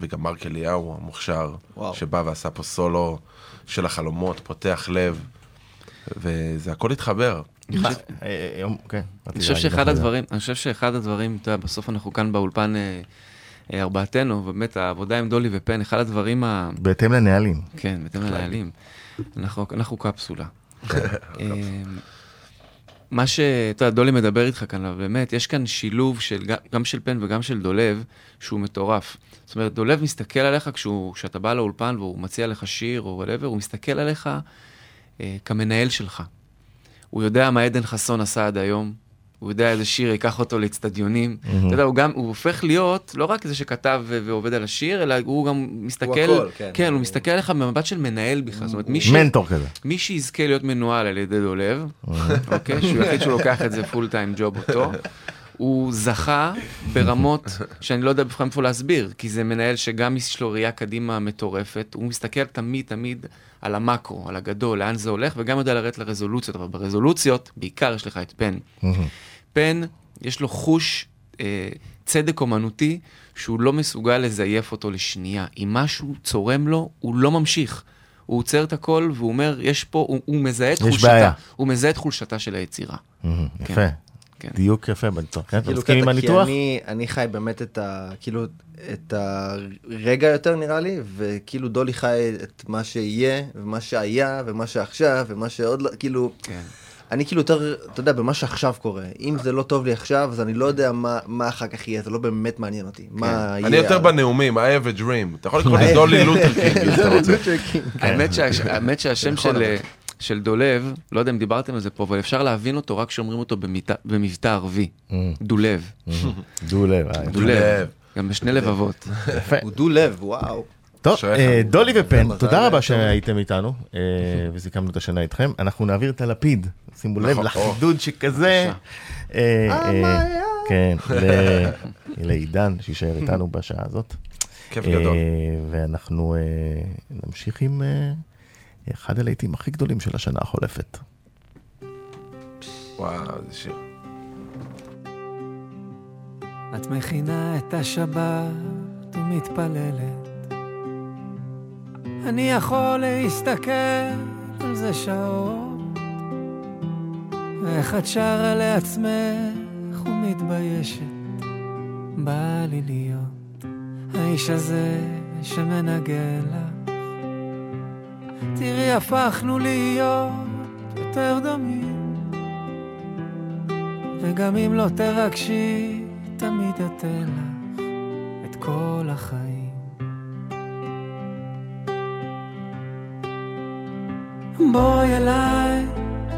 וגם מרק אליהו המוכשר, וואו. שבא ועשה פה סולו של החלומות, פותח לב, וזה הכל התחבר. אה, אה, יום- כן. אני חושב שאחד הדברים, אני חושב שאחד הדברים, אתה יודע, בסוף אנחנו כאן באולפן אה, אה, ארבעתנו, ובאמת העבודה עם דולי ופן, אחד הדברים ה... בהתאם לנהלים. כן, בהתאם לנהלים. אנחנו, קפסולה. אה, מה שאתה יודע, דולי מדבר איתך כאן, אבל באמת, יש כאן שילוב של, גם של פן וגם של דולב, שהוא מטורף. זאת אומרת, דולב מסתכל עליך כשהוא, כשאתה בא לאולפן והוא מציע לך שיר או whatever, הוא מסתכל עליך אה, כמנהל שלך. הוא יודע מה עדן חסון עשה עד היום, הוא יודע איזה שיר ייקח אותו לאצטדיונים. מהמם. אתה יודע, הוא גם, הוא הופך להיות לא רק זה שכתב ועובד על השיר, אלא הוא גם מסתכל, הכל, כן. כן, הוא מסתכל עליך במבט של מנהל בכלל. זאת אומרת, מי ש... מנטור כזה. מי שיזכה להיות מנוהל על ידי דולב, אוקיי, שהוא יחליט שהוא לוקח את זה פול טיים ג'וב אותו, הוא זכה ברמות שאני לא יודע בכלל איפה להסביר, כי זה מנהל שגם יש לו ראייה קדימה מטורפת, הוא מסתכל תמיד תמיד על המקרו, על הגדול, לאן זה הולך, וגם יודע לרדת לרזולוציות, אבל ברזולוציות, בעיקר יש לך את פן. פן, יש לו חוש אה, צדק אומנותי שהוא לא מסוגל לזייף אותו לשנייה. אם משהו צורם לו, הוא לא ממשיך. הוא עוצר את הכל והוא אומר, יש פה, הוא, הוא מזהה את חולשתה. בעיה. הוא מזהה את חולשתה של היצירה. מהמם, כן. יפה. כן. דיוק יפה בניתוח. כן, אתה כאילו מסכים עם קטע, כי הניתוח? אני, אני חי באמת את ה... כאילו, את הרגע יותר נראה לי, וכאילו דולי חי את מה שיהיה, ומה שהיה, ומה שעכשיו, ומה שעוד לא, כאילו... כן. אני כאילו יותר, אתה יודע, במה שעכשיו קורה. אם זה לא טוב לי עכשיו, אז אני לא יודע מה, מה אחר כך יהיה, זה לא באמת מעניין אותי. מה יהיה... כן. אני יותר בנאומים, I have a dream. אתה יכול לקרוא <laughs> לי דולי לותר <laughs> קינג, אם אתה רוצה. לותר קינג. האמת שהש- האמת שהשם של. של דולב, לא יודע אם דיברתם על זה פה, אבל אפשר להבין אותו רק כשאומרים אותו במבטא ערבי. דולב. דולב. אה, יפה. דולב. גם בשני לבבות. יפה. הוא דו לב, וואו. טוב. אה, דולי ופן, תודה רבה. שהייתם איתנו, אה, וסיכמנו את השנה איתכם. אנחנו נעביר את הלפיד, שימו לב נכון. לחידוד שכזה. כן, ל- <laughs> לעידן, שיישאר איתנו בשעה הזאת. כיף גדול. ואנחנו נמשיך עם אה, אחד הלהיטים הכי גדולים של השנה החולפת. וואו, איזה שיר. את מכינה את השבת ומתפללת. אני יכול להסתכל על זה שעות, ואיך את שרה לעצמך ומתביישת. בא לי להיות האיש הזה שמנגן לך. תראי, הפכנו להיות יותר דומים, וגם אם לא תרגשי, תמיד אתן לך את כל החיים. בואי אליי,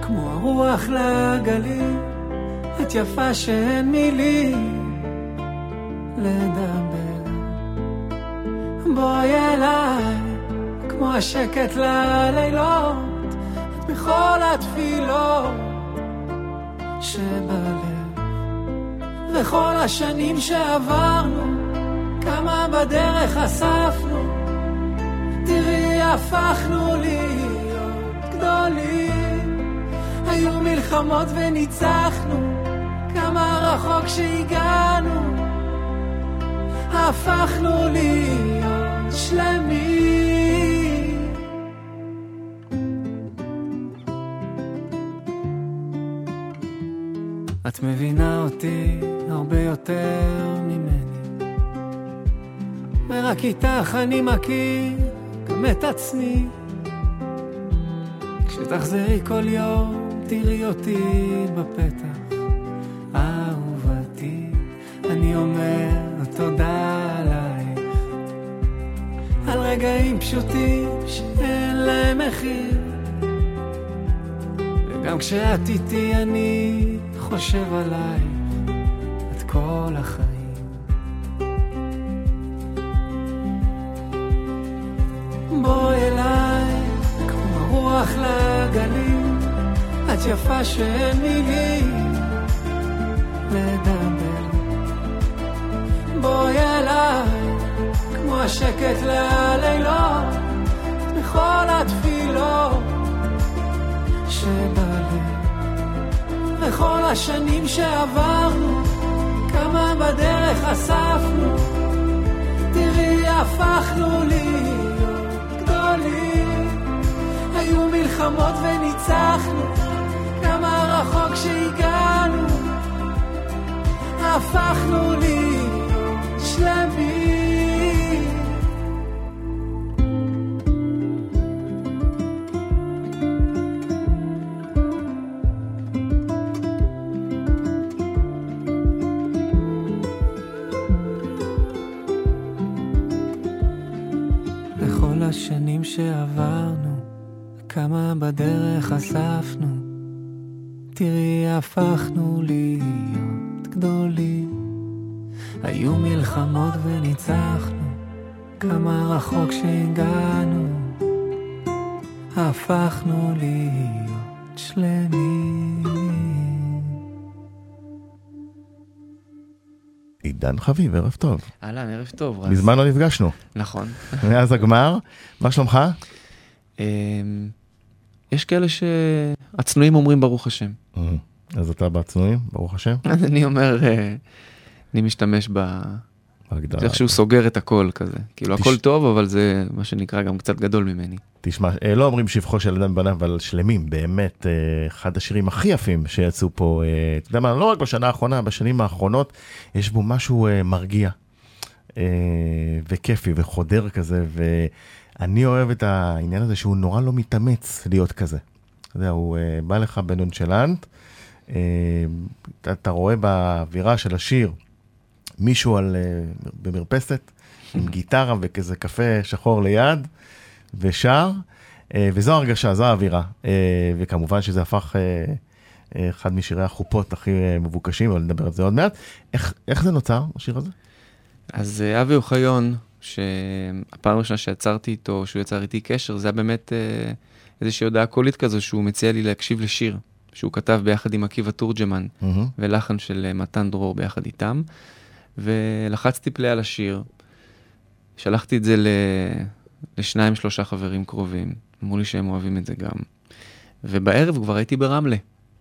כמו הרוח לגלים, את יפה שאין מילים לדבר. בואי אליי, כמו השקט ללילות, את בכל התפילות שבלב. וכל השנים שעברנו כמה בדרך אספנו, תראי הפכנו להיות גדולים. היו מלחמות וניצחנו, כמה רחוק שהגענו, הפכנו להיות שלמים. את מבינה אותי הרבה יותר ממני, ורק איתך אני מכיר גם את עצמי. כשתחזרי כל יום, תראי אותי בפתח, אהובתי, אני אומר תודה עלייך, על רגעים פשוטים שאין להם מחיר. וגם כשאת איתי אני חושב עלייך את כל החיים. בואי אליי כמו רוח לגלים, את יפה שאין מילים לדבר. בואי אליי כמו השקט ללילות, בכל התפילות. וכל השנים שעברנו, כמה בדרך אספנו, תראי הפכנו להיות גדולים. היו מלחמות וניצחנו, כמה רחוק שהגענו, הפכנו להיות שלמים. בדרך אספנו, תראי הפכנו להיות גדולים. היו מלחמות וניצחנו, כמה רחוק שהגענו, הפכנו להיות שלמים. עידן חביב, ערב טוב. אהלן, ערב טוב. רז. מזמן לא נפגשנו. נכון. מאז הגמר, מה שלומך? יש כאלה שהצנועים אומרים ברוך השם. אז אתה בצנועים, ברוך השם. אז אני אומר, אה, אני משתמש ב... בהגדרה. זה איכשהו סוגר את הכל כזה. כאילו הכל טוב, אבל זה מה שנקרא גם קצת גדול ממני. תשמע, אה, לא אומרים שבחו של אדם בניו, אבל שלמים, באמת, אה, אחד השירים הכי יפים שיצאו פה, אה, אתה יודע מה, לא רק בשנה האחרונה, בשנים האחרונות, יש בו משהו אה, מרגיע, אה, וכיפי וחודר כזה, ואני אוהב את העניין הזה שהוא נורא לא מתאמץ להיות כזה. אתה יודע, הוא אה, בא לך בנונשלנט, אה, אתה, רואה באווירה של השיר מישהו על, אה, במרפסת, <laughs> עם גיטרה וכזה קפה שחור ליד, ושר, אה, וזו הרגשה, זו האווירה. אה, וכמובן שזה הפך אה, אחד משירי החופות הכי מבוקשים, אבל נדבר על זה עוד מעט. איך, איך זה נוצר, השיר הזה? אז אבי אוחיון, שהפעם הראשונה שיצרתי איתו, שהוא יצר איתי קשר, זה היה באמת אה, איזושהי הודעה קולית כזו שהוא מציע לי להקשיב לשיר, שהוא כתב ביחד עם עקיבא תורג'מן, מהמם. ולחן של אה, מתן דרור ביחד איתם, ולחצתי פליי על השיר, שלחתי את זה ל... לשניים שלושה חברים קרובים, אמרו לי שהם אוהבים את זה גם. ובערב כבר הייתי ברמלה,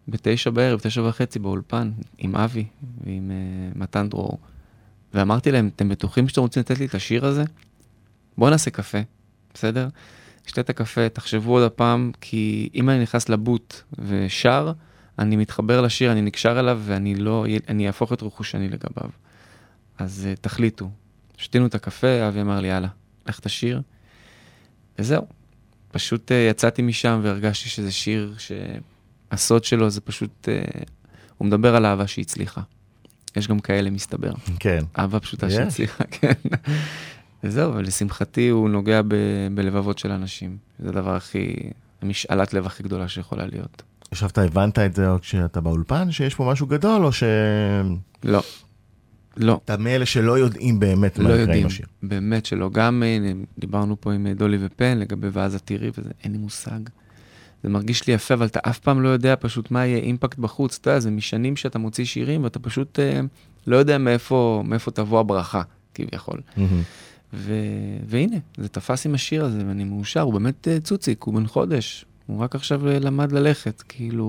בתשע בערב, תשע וחצי באולפן, עם אבי ועם uh, מתן דרור. ואמרתי להם, אתם בטוחים שאתם רוצים לתת לי את השיר הזה? בואו נעשה קפה, בסדר? נשתה את הקפה, תחשבו עוד הפעם, כי אם אני נכנס לבוט ושר, אני מתחבר לשיר, אני נקשר אליו ואני לא, אני אהפוך את רכושני לגביו. אז uh, תחליטו. שתינו את הקפה, אבי אמר לי, יאללה, לך תשיר. וזהו. פשוט uh, יצאתי משם והרגשתי שזה שיר שהסוד שלו זה פשוט, uh, הוא מדבר על אהבה שהצליחה. יש גם כאלה מסתבר. כן. אהבה פשוטה יש. שהצליחה, <laughs> כן. וזהו, ולשמחתי הוא נוגע ב- בלבבות של אנשים. זה הדבר הכי, המשאלת לב הכי גדולה שיכולה להיות. עכשיו אתה הבנת את זה עוד כשאתה באולפן, שיש פה משהו גדול, או ש... לא. לא. אתה מאלה שלא יודעים באמת מה לא יקרה יודעים, עם השיר. באמת שלא. גם אה, דיברנו פה עם אה, דולי ופן לגבי ואז את תראי וזה, אין לי מושג. זה מרגיש לי יפה, אבל אתה אף פעם לא יודע פשוט מה יהיה אימפקט בחוץ. אתה יודע, זה משנים שאתה מוציא שירים ואתה פשוט אה, לא יודע מאיפה, מאיפה תבוא הברכה. כביכול. מהמם. ו... והנה, זה תפס עם השיר הזה, ואני מאושר, הוא באמת אה, צוציק, הוא בן חודש, הוא רק עכשיו אה, למד ללכת, כאילו,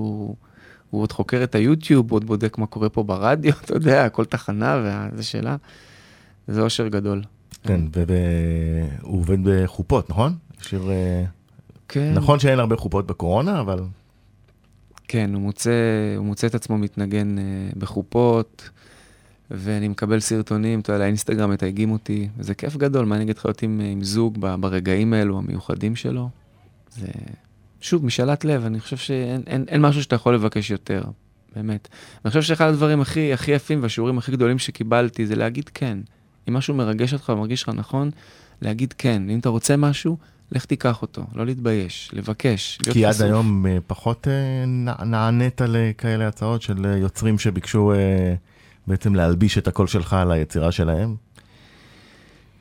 הוא עוד חוקר את היוטיוב, הוא עוד בודק מה קורה פה ברדיו, <laughs> אתה יודע, כל תחנה וזה שאלה. זה אושר גדול. כן, והוא עובד בחופות, נכון? שיר... אה, כן. נכון שאין הרבה חופות בקורונה, אבל... כן, הוא מוצא, הוא מוצא את עצמו מתנגן אה, בחופות, ואני מקבל סרטונים, אתה יודע, לאינסטגרם מתייגים אותי, וזה כיף גדול, מה אני אגיד לך, להיות עם, עם זוג ברגעים האלו, המיוחדים שלו. זה, שוב, משאלת לב, אני חושב שאין אין, אין משהו שאתה יכול לבקש יותר, באמת. אני חושב שאחד הדברים הכי, הכי יפים והשיעורים הכי גדולים שקיבלתי זה להגיד כן. אם משהו מרגש אותך ומרגיש לך נכון, להגיד כן. אם אתה רוצה משהו, לך תיקח אותו, לא להתבייש, לבקש, להיות כי עד חשוף. היום אה, פחות אה, נע- נענית לכאלה הצעות של אה, יוצרים שביקשו בעצם להלביש את הקול שלך על היצירה שלהם?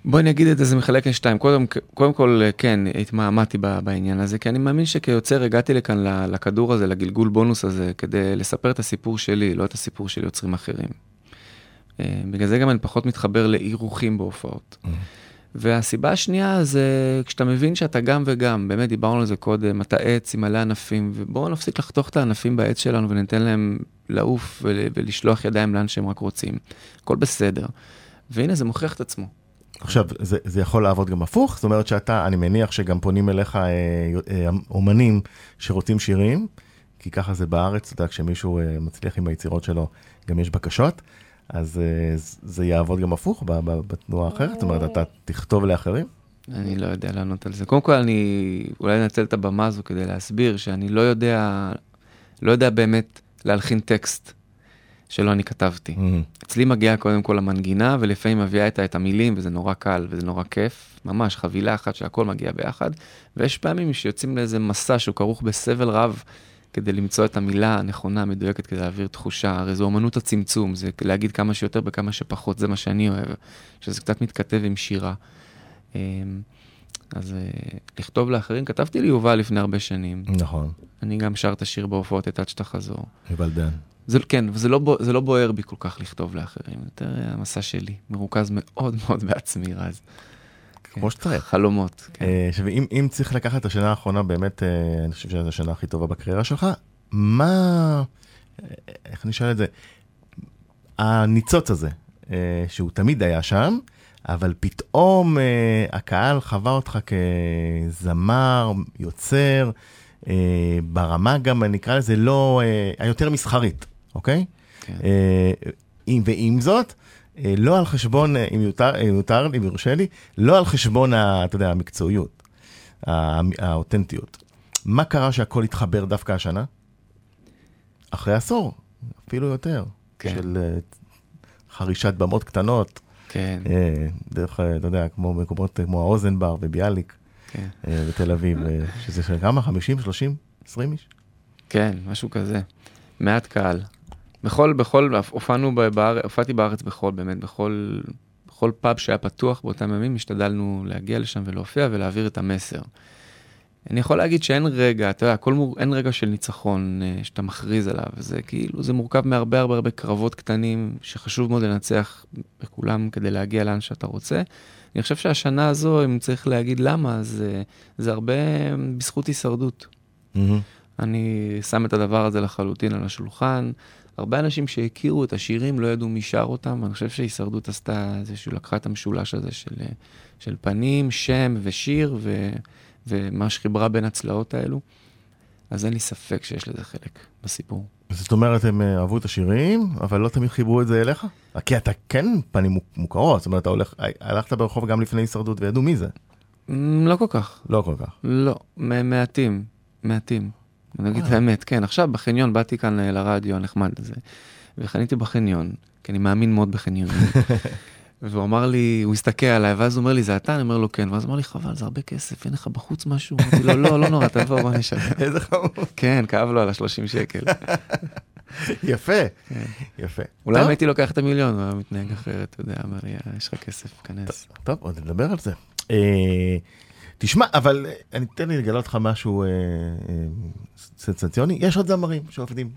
בואי נגיד את זה, זה מחלק לשתיים. קודם, קודם כל, כן, התמהמהתי בעניין הזה, כי אני מאמין שכיוצר הגעתי לכאן לכדור הזה, לגלגול בונוס הזה, כדי לספר את הסיפור שלי, לא את הסיפור של יוצרים אחרים. בגלל זה גם אני פחות מתחבר לאירוחים בהופעות. והסיבה השנייה זה כשאתה מבין שאתה גם וגם, באמת דיברנו על זה קודם, אתה עץ עם מלא ענפים, ובואו נפסיק לחתוך את הענפים בעץ שלנו וניתן להם לעוף ול- ולשלוח ידיים לאן שהם רק רוצים. הכל בסדר. והנה, זה מוכיח את עצמו. עכשיו, זה, זה יכול לעבוד גם הפוך? זאת אומרת שאתה, אני מניח שגם פונים אליך אה, אה, אומנים שרוצים שירים, כי ככה זה בארץ, אתה יודע, כשמישהו אה, מצליח עם היצירות שלו, גם יש בקשות, אז אה, זה יעבוד גם הפוך בתנועה האחרת? זאת אומרת, אתה תכתוב לאחרים? אני לא יודע לענות על זה. קודם כל, אני אולי אנצל את הבמה הזו כדי להסביר שאני לא יודע, לא יודע באמת להלחין טקסט שלא אני כתבתי. אצלי מגיעה קודם כל המנגינה, ולפעמים מביאה איתה את המילים, וזה נורא קל וזה נורא כיף. ממש חבילה אחת שהכל מגיע ביחד. ויש פעמים שיוצאים לאיזה מסע שהוא כרוך בסבל רב. כדי למצוא את המילה הנכונה, המדויקת, כדי להעביר תחושה, הרי זו אמנות הצמצום, זה להגיד כמה שיותר בכמה שפחות, זה מה שאני אוהב, שזה קצת מתכתב עם שירה. אמ, אז אה, לכתוב לאחרים, כתבתי ליובל לפני הרבה שנים. נכון. אני גם שר את השיר בהופעות את עד שתחזור. יובל דן. זה, כן, וזה לא, בו- זה לא בוער בי כל כך לכתוב לאחרים, יותר אה, המסע שלי, מרוכז מאוד מאוד בעצמי רז. כמו שצריך. חלומות, כן. אה, עכשיו, אם, צריך לקחת את השנה האחרונה, באמת, אה, אני חושב שזו השנה הכי טובה בקריירה שלך, מה, אה, איך אני שואל את זה? הניצוץ הזה, שהוא תמיד היה שם, אבל פתאום הקהל חווה אותך כזמר, יוצר, ברמה גם, נקרא לזה, לא, היותר מסחרית, אוקיי? כן. עם- ועם זאת, לא על חשבון, אה, אם יותר, אם יותר, אם יורשה לי, לא על חשבון, ה- אתה יודע, המקצועיות, האותנטיות. מה קרה שהכל התחבר דווקא השנה? אחרי עשור, אפילו יותר, כן. של אה, חרישת במות קטנות. כן. אה, דרך, אה, אתה יודע, כמו מקומות כמו האוזנבר וביאליק כן. אה, בתל אביב, אה, שזה כמה? 50, 30, 20 איש? כן, משהו כזה. מעט קהל. בכל, בכל, הופענו בארץ, הופעתי בארץ בכל, באמת, בכל, בכל פאב שהיה פתוח באותם ימים, השתדלנו להגיע לשם ולהופיע ולהעביר את המסר. אני יכול להגיד שאין רגע, אתה יודע, הכל מור... אין רגע של ניצחון אה, שאתה מכריז עליו, זה כאילו, זה מורכב מהרבה הרבה הרבה קרבות קטנים, שחשוב מאוד לנצח בכולם כדי להגיע לאן שאתה רוצה. אני חושב שהשנה הזו, אם צריך להגיד למה, זה, זה הרבה בזכות הישרדות. אני שם את הדבר הזה לחלוטין על השולחן. הרבה אנשים שהכירו את השירים לא ידעו מי שר אותם, ואני חושב שהישרדות עשתה איזשהו, לקחה את המשולש הזה של, של פנים, שם ושיר, ו, ומה שחיברה בין הצלעות האלו. אז אין לי ספק שיש לזה חלק בסיפור. זאת אומרת, הם אה, אהבו את השירים, אבל לא תמיד חיברו את זה אליך? כי אתה כן פנים מוכרות, זאת אומרת, אתה הולך, הלכת ברחוב גם לפני הישרדות וידעו מי זה. לא כל כך. לא כל כך. לא, מעטים, מעטים. אני אגיד את האמת, כן, עכשיו בחניון, באתי כאן אה, לרדיו הנחמד הזה, וחניתי בחניון, כי אני מאמין מאוד בחניונים. <laughs> והוא אמר לי, הוא הסתכל עליי, ואז הוא אומר לי, זה אתה? אני אומר לו, כן. ואז הוא אמר לי, חבל, זה הרבה כסף, אין לך בחוץ משהו? אמרתי לו, לא, לא נורא, תבוא, בוא נשלם. <laughs> איזה חמוד. כן, כאב לו על ה-30 שקל. <laughs> יפה, יפה. אולי. אם הייתי לוקח את המיליון, הוא היה מתנהג אחרת, אתה יודע, אמר לי, "אה, יש לך כסף, כנס. טוב, עוד נדבר על זה. תשמע, אבל אה, אני תן לי לגלות לך משהו אה, אה, סנסציוני. יש עוד זמרים שעובדים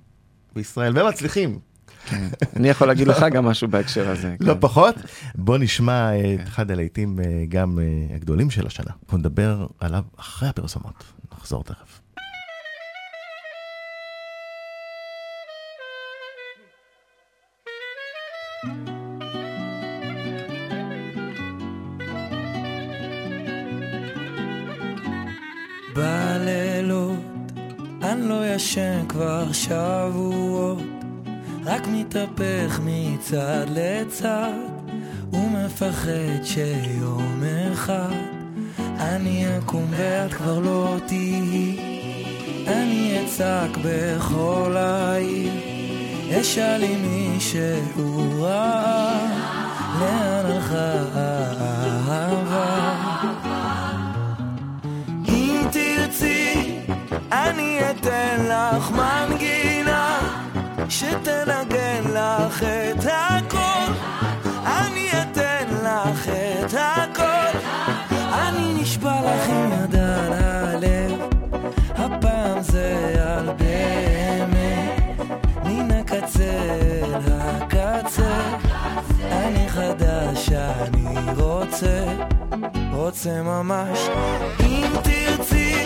בישראל ומצליחים. כן. אני יכול להגיד לך גם משהו בהקשר הזה. לא כן. פחות. בוא נשמע את אחד הלהיטים אה, גם אה, הגדולים של השנה. בוא נדבר עליו אחרי הפרסומות. נחזור תכף. בלילות ישן כבר שבועות. רק מתהפך מצד לצד ומפחד שיום אחד אני אקום ואת כבר לא תהיי. אני אצעק בכל העיר אשאל לי מישהו רע לאן הלכה האהבה אני אתן לך מנגינה שתנגן לך את הכל. אני אתן לך את הכל. אני נשבע לך עם יד על הלב, הפעם זה על באמת. מן הקצה אל הקצה, אני חדש, אני רוצה. רוצה ממש אם תרצי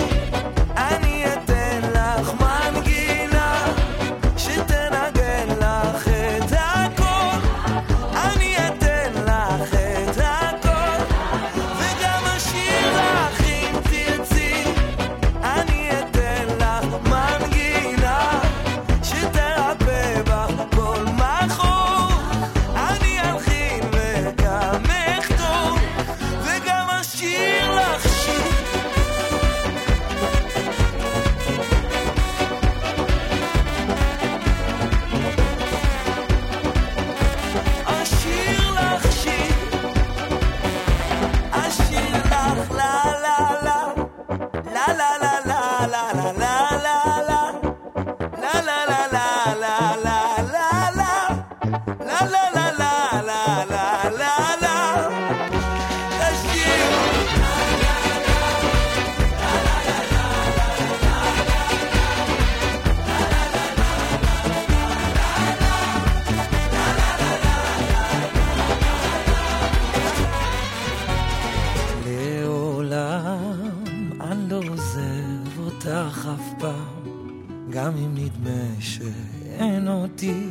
נדמה שאין אותי.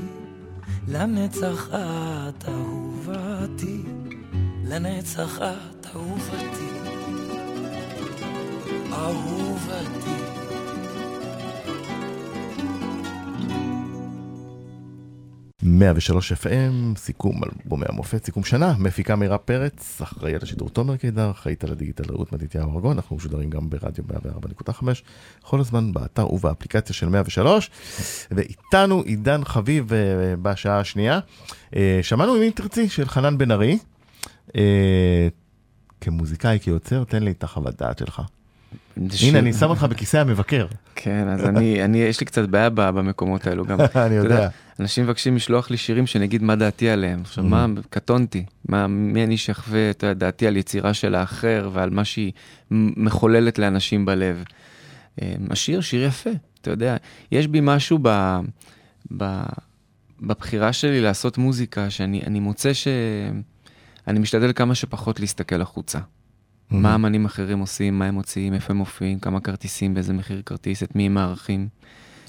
לנצח את אהובתי. לנצח את אהובתי. אהובתי 103 FM, סיכום אלבומי המופת, סיכום שנה, מפיקה מירה פרץ, אחראי על השידור תומר קידר, אחראית על הדיגיטל רעות מתתיהו ארגון, אנחנו משודרים גם ברדיו 104.5, כל הזמן באתר ובאפליקציה של 103, ואיתנו עידן חביב אה, בשעה השנייה. אה, שמענו ממי תרצי של חנן בן ארי, אה, כמוזיקאי, כיוצר, תן לי את החוות דעת שלך. הנה, אני שם אותך בכיסא המבקר. כן, אז אני, אני, יש לי קצת בעיה במקומות האלו גם. <laughs> אני יודע. אנשים מבקשים לשלוח לי שירים שאני אגיד מה דעתי עליהם. עכשיו. מה, קטונתי. מה, מי אני שיחווה את דעתי על יצירה של האחר ועל מה שהיא מחוללת לאנשים בלב. אה, השיר, שיר יפה, אתה יודע. יש בי משהו ב... ב... בבחירה שלי לעשות מוזיקה, שאני אני מוצא שאני משתדל כמה שפחות להסתכל החוצה. מה אמנים אחרים עושים, מה הם מוציאים, איפה הם מופיעים, כמה כרטיסים, באיזה מחיר כרטיס, את מי הם מארחים.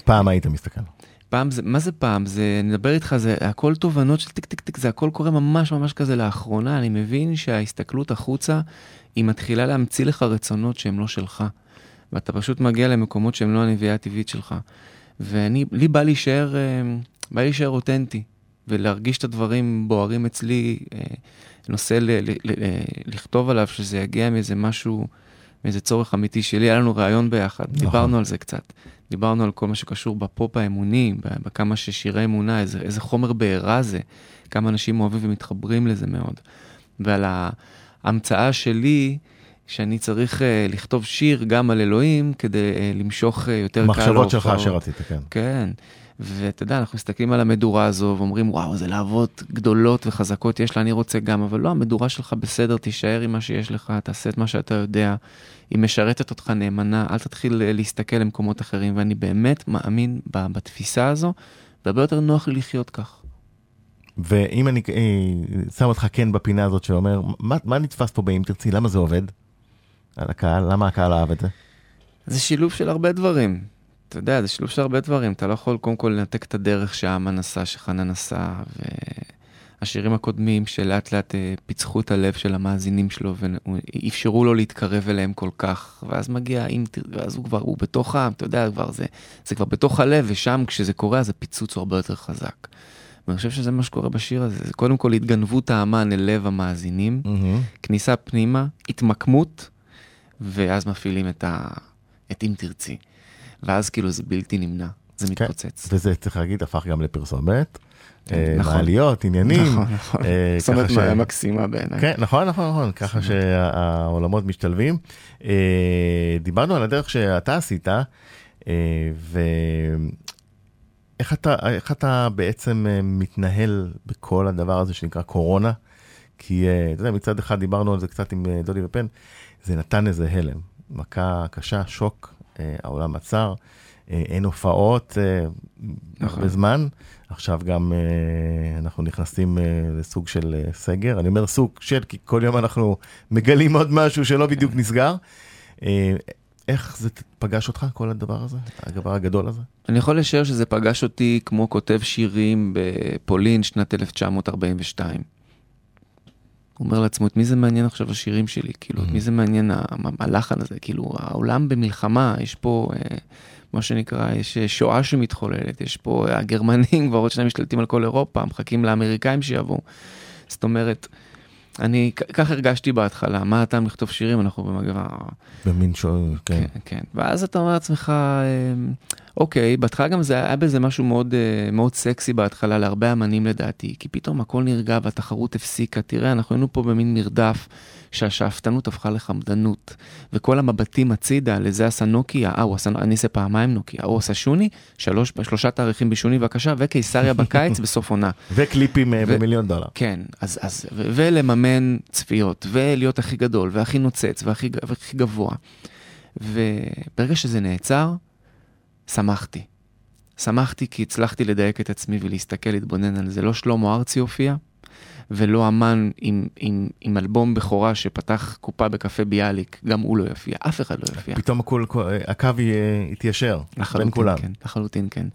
פעם היית מסתכל. פעם זה, מה זה פעם? זה, אני מדבר איתך, זה הכל תובנות של טיק טיק טיק, זה הכל קורה ממש ממש כזה לאחרונה, אני מבין שההסתכלות החוצה, היא מתחילה להמציא לך רצונות שהם לא שלך. ואתה פשוט מגיע למקומות שהם לא הנביאה הטבעית שלך. ואני, לי בא להישאר, אה, בא להישאר אותנטי, ולהרגיש את הדברים בוערים אצלי, ל, לכתוב עליו, שזה יגיע מאיזה משהו, מאיזה צורך אמיתי שלי. היה לנו ראיון ביחד, נכון. דיברנו על זה קצת. דיברנו על כל מה שקשור בפופ האמוני, בכמה ששירי אמונה, איזה, איזה חומר בעירה זה, כמה אנשים אוהבים ומתחברים לזה מאוד. ועל ההמצאה שלי, שאני צריך uh, לכתוב שיר גם על אלוהים כדי uh, למשוך uh, יותר קהל מחשבות שלך. אשר רצית, כן. כן. ואתה יודע, אנחנו מסתכלים על המדורה הזו ואומרים, וואו, זה להבות גדולות וחזקות יש לה, אני רוצה גם, אבל לא, המדורה שלך בסדר, תישאר עם מה שיש לך, תעשה את מה שאתה יודע, היא משרתת אותך נאמנה, אל תתחיל להסתכל למקומות אחרים, ואני באמת מאמין בתפיסה הזו, זה הרבה יותר נוח לי לחיות כך. ואם אני אה, שם אותך כן בפינה הזאת שאומר, מה, מה נתפס פה באם תרצי, למה זה עובד? על הקהל, למה הקהל אהב את זה? זה שילוב של הרבה דברים. אתה יודע, זה שילוב של הרבה דברים. אתה לא יכול קודם כל לנתק את הדרך שאמן עשה, שחנן עשה, והשירים הקודמים שלאט לאט אה, פיצחו את הלב של המאזינים שלו ואפשרו לו להתקרב אליהם כל כך. ואז מגיע, אם, ואז הוא כבר, הוא בתוך העם, אתה יודע, כבר זה, זה כבר בתוך הלב, ושם כשזה קורה אז הפיצוץ הוא הרבה יותר חזק. ואני חושב שזה מה שקורה בשיר הזה, זה קודם כל התגנבות האמן אל לב המאזינים, mm-hmm. כניסה פנימה, התמקמות, ואז מפעילים את, ה... את אם תרצי. ואז כאילו זה בלתי נמנע, זה כן. מתפוצץ. וזה צריך להגיד, הפך גם לפרסומת. כן, נכון. מעליות, עניינים. נכון, נכון. פרסומת ש... מקסימה בעיניי. כן, נכון, נכון, נכון, ככה שהעולמות משתלבים. דיברנו על הדרך שאתה עשית, ו... איך אתה, בעצם אה, מתנהל בכל הדבר הזה שנקרא קורונה? כי אה, אתה יודע, מצד אחד דיברנו על זה קצת עם אה, דודי ופן, זה נתן איזה הלם, מכה קשה, שוק, העולם עצר, אין הופעות נכון. בזמן, עכשיו גם אנחנו נכנסים לסוג של סגר, אני אומר סוג של, כי כל יום אנחנו מגלים עוד משהו שלא בדיוק נסגר. איך זה פגש אותך, כל הדבר הזה, הדבר הגדול הזה? אני יכול לשער שזה פגש אותי כמו כותב שירים בפולין שנת 1942. הוא אומר לעצמו, את מי זה מעניין עכשיו השירים שלי? כאילו, את מי זה מעניין הלחן הזה? כאילו, העולם במלחמה, יש פה, אה, מה שנקרא, יש שואה שמתחוללת, יש פה, הגרמנים <laughs> כבר עוד שניים משתלטים על כל אירופה, מחכים לאמריקאים שיבואו. זאת אומרת, אני כך הרגשתי בהתחלה, מה הטעם לכתוב שירים, אנחנו במגבה. במין שואל, כן. כן. כן. ואז אתה אומר לעצמך, אוקיי, בהתחלה גם זה היה בזה משהו מאוד, אה, מאוד סקסי בהתחלה להרבה אמנים לדעתי, כי פתאום הכל נרגע והתחרות הפסיקה. תראה, אנחנו היינו פה במין מרדף שהשאפתנות הפכה לחמדנות, וכל המבטים הצידה, לזה עשה נוקיה, אה, הוא עשה, אני אעשה פעמיים נוקיה, הוא עשה שוני, שלוש, שלושה תאריכים בשוני בבקשה, וקיסריה בקיץ <laughs> בסוף עונה. וקליפים אה, ו- במיליון דולר. כן, אז, אז, ו- ולממן צפיות, ולהיות הכי גדול, והכי נוצץ, והכי, והכי גבוה. וברגע שזה נעצר, שמחתי. שמחתי כי הצלחתי לדייק את עצמי ולהסתכל, להתבונן על זה. לא שלמה ארצי הופיע, ולא אמן עם, עם, עם אלבום בכורה שפתח קופה בקפה ביאליק, גם הוא לא יופיע, אף אחד לא יופיע. פתאום הכל, הקו יתיישר בין כולם. כן, לחלוטין כן.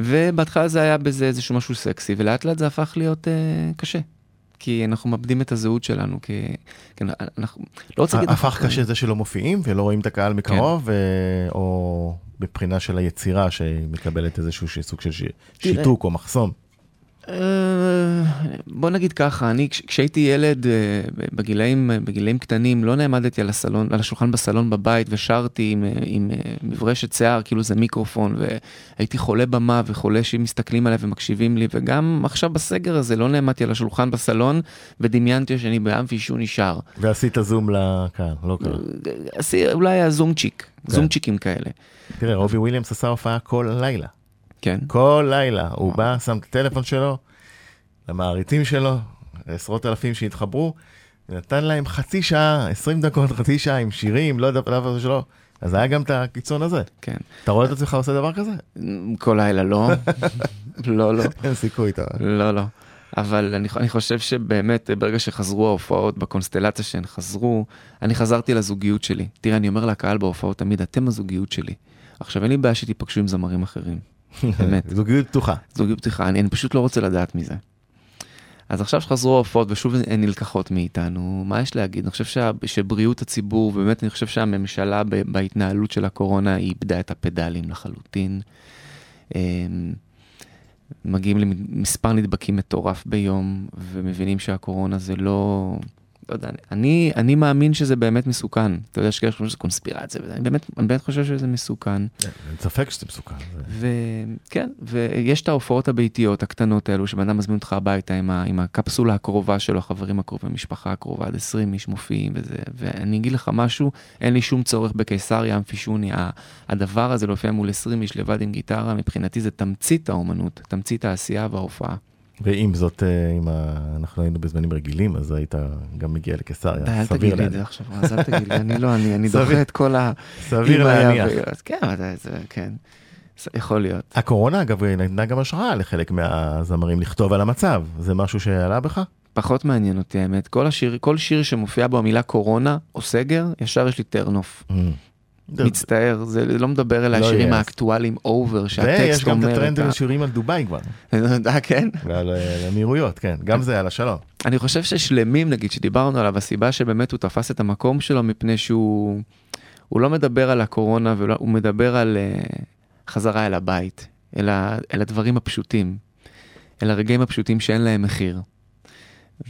ובהתחלה זה היה בזה איזשהו משהו סקסי, ולאט לאט זה הפך להיות uh, קשה. כי אנחנו מאבדים את הזהות שלנו, כי, כי אנחנו, לא רוצה להגיד... הפך קשה זה שלא מופיעים ולא רואים את הקהל מקרוב, כן. ו... או מבחינה של היצירה שמקבלת איזשהו סוג של שיתוק או מחסום. אה, בוא נגיד ככה, אני כשהייתי ילד אה, בגילאים, בגילאים קטנים לא נעמדתי על, הסלון, על השולחן בסלון בבית ושרתי עם, אה, עם מברשת שיער, כאילו זה מיקרופון, והייתי חולה במה וחולה שמסתכלים עליי ומקשיבים לי, וגם עכשיו בסגר הזה לא נעמדתי על השולחן בסלון ודמיינתי שאני באמפי שהוא נשאר. ועשית זום לקהל, לא קרה. אולי היה זומצ'יק, כן. זומצ'יקים כאלה. תראה, רובי וויליאמס עשה הופעה כל לילה. כן. כל לילה הוא בא, שם את הטלפון שלו למעריצים שלו, עשרות אלפים שהתחברו, נתן להם חצי שעה, 20 דקות, חצי שעה עם שירים, לא יודע, דבר שלו. אז היה גם את הקיצון הזה. כן. אתה רואה את עצמך עושה דבר כזה? כל לילה לא. <laughs> לא, לא. אין סיכוי, אתה... לא, לא. אבל אני, אני חושב שבאמת ברגע שחזרו ההופעות בקונסטלציה שהן חזרו, אני חזרתי לזוגיות שלי. תראה, אני אומר לקהל בהופעות תמיד, אתם הזוגיות שלי. עכשיו, אין לי בעיה שתיפגשו עם זמרים אחרים. באמת. <laughs> זוגיות פתוחה. זוגיות פתוחה, אני, אני פשוט לא רוצה לדעת מזה. אז עכשיו שחזרו ההופעות ושוב הן נלקחות מאיתנו, מה יש להגיד? אני חושב שה, שבריאות הציבור, באמת אני חושב שהממשלה בהתנהלות של הקורונה היא איבדה את הפדלים לחלוטין. אמ, מגיעים למספר נדבקים מטורף ביום ומבינים שהקורונה זה לא, לא יודע, אני, אני מאמין שזה באמת מסוכן. אתה יודע, יש כאלה שחושבים שזה קונספירציה, ואני באמת, אני באמת חושב שזה מסוכן. כן, אין ספק שזה מסוכן. וכן, ויש את ההופעות הביתיות הקטנות האלו, שבן אדם מזמין אותך הביתה עם, ה, עם הקפסולה הקרובה שלו, החברים הקרובים, המשפחה הקרובה, עד 20 איש מופיעים וזה, ואני אגיד לך משהו, אין לי שום צורך בקיסריה, אמפישוני, הדבר הזה להופיע מול 20 איש לבד עם גיטרה, מבחינתי זה תמצית האומנות, תמצית העשייה וההופעה. ועם זאת, אה, אם אנחנו היינו בזמנים רגילים, אז היית גם מגיע לקיסריה, אל תגיד לי את זה עכשיו, אז אל תגיד לי, אני לא, אני <laughs> דוחה את כל ה... סביר להניח. כן, זה, כן. יכול להיות. הקורונה אגב נתנה גם השראה לחלק מהזמרים לכתוב על המצב, זה משהו שעלה בך? פחות מעניין אותי האמת, כל, השיר, כל שיר שמופיע בו המילה קורונה או סגר, ישר יש לי טרנוף. מצטער, זה לא מדבר אל לא השירים. האקטואליים אובר, ויש שהטקסט גם את אומר הטרנד על שירים על דובאי כבר. <laughs> אה, כן? ועל אה, אמירויות, כן, גם זה על השלום. אני חושב ששלמים נגיד שדיברנו עליו הסיבה שבאמת הוא תפס את המקום שלו מפני שהוא הוא לא מדבר על הקורונה והוא מדבר על uh, חזרה אל הבית אל, הדברים הפשוטים אל הרגעים הפשוטים שאין להם מחיר.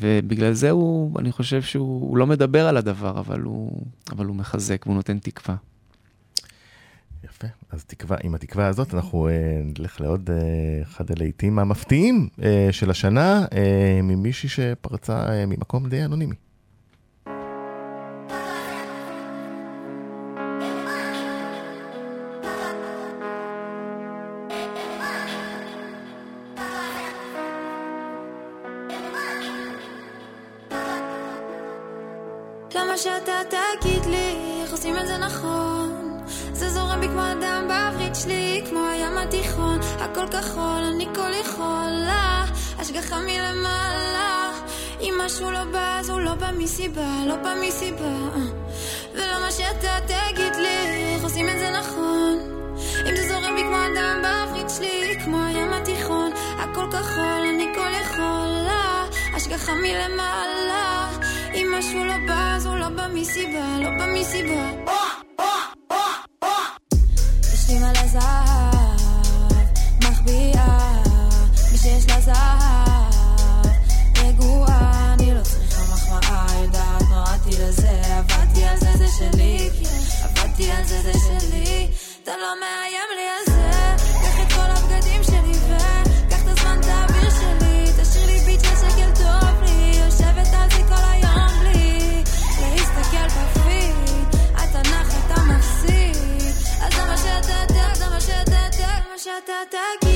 ובגלל זה הוא אני חושב שהוא הוא לא מדבר על הדבר אבל הוא אבל הוא מחזק והוא נותן תקווה. יפה, אז תקווה, עם התקווה הזאת אנחנו אה, נלך לעוד אה, אחד הלהיטים המפתיעים אה, של השנה, אה, ממישהי שפרצה אה, ממקום די אנונימי. שלי כמו הים התיכון הכל כחול אני כל יכולה. השגחה מלמעלה אם משהו לא בא אז הוא לא בא מסיבה לא בא מסיבה. ולמה שאתה תגיד לי איך עושים את זה נכון. אם זה זורם בי כמו הדם בעברית שלי כמו הים התיכון הכל כחול אני כל יכולה. השגחה מלמעלה אם משהו לא בא אז הוא לא בא מסיבה לא בא מסיבה אתה לא מאיים לי על זה. קח את כל הבגדים שלי וקח את הזמן תעביר שלי. תשאיר לי ביט של שקל טוב לי. יושבת על זה כל היום בלי להסתכל בפיד. נח אתה מפסיד. אז זה מה שאתה יודע זה מה שאתה זה מה שאתה תגיד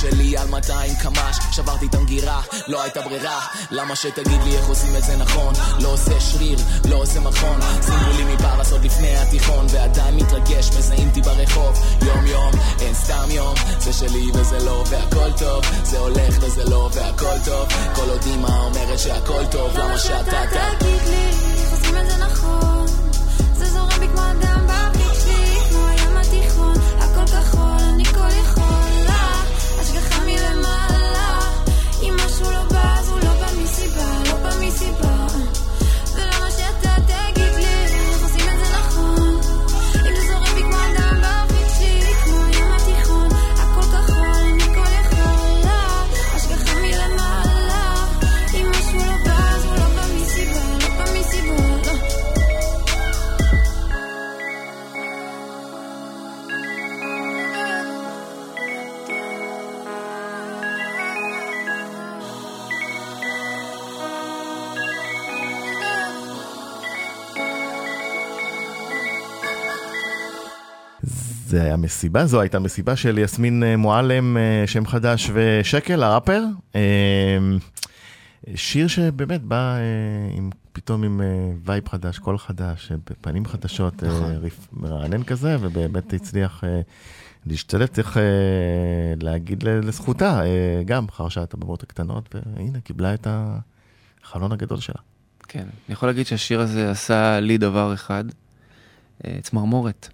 שלי על 200 קמ"ש, שברתי את המגירה, לא הייתה ברירה, למה שתגיד לי איך עושים את זה נכון, לא עושה שריר, לא עושה מכון, שימו לי מפרס עוד לפני התיכון, ועדיין מתרגש, מזהים אותי ברחוב, יום יום, אין סתם יום, זה שלי וזה לא, והכל טוב, זה הולך וזה לא, והכל טוב, כל עוד אמא אומרת שהכל טוב, למה שאתה תגיד לי איך עושים את זה נכון? זה זורם בי כמו הדם בעברית שלי כמו הים התיכון. הכל כחול אני כל זה היה מסיבה, זו הייתה מסיבה של יסמין אה, מועלם, אה, שם חדש ושקל, הראפר. אה, שיר שבאמת בא עם, פתאום עם vibe חדש, קול חדש, פנים חדשות, נכון. ריף מרענן כזה, ובאמת הצליח להשתלב, צריך להגיד לזכותה, גם חרשה את הבמות הקטנות, והנה, קיבלה את החלון הגדול שלה. כן, אני יכול להגיד שהשיר הזה עשה לי דבר אחד, צמרמורת.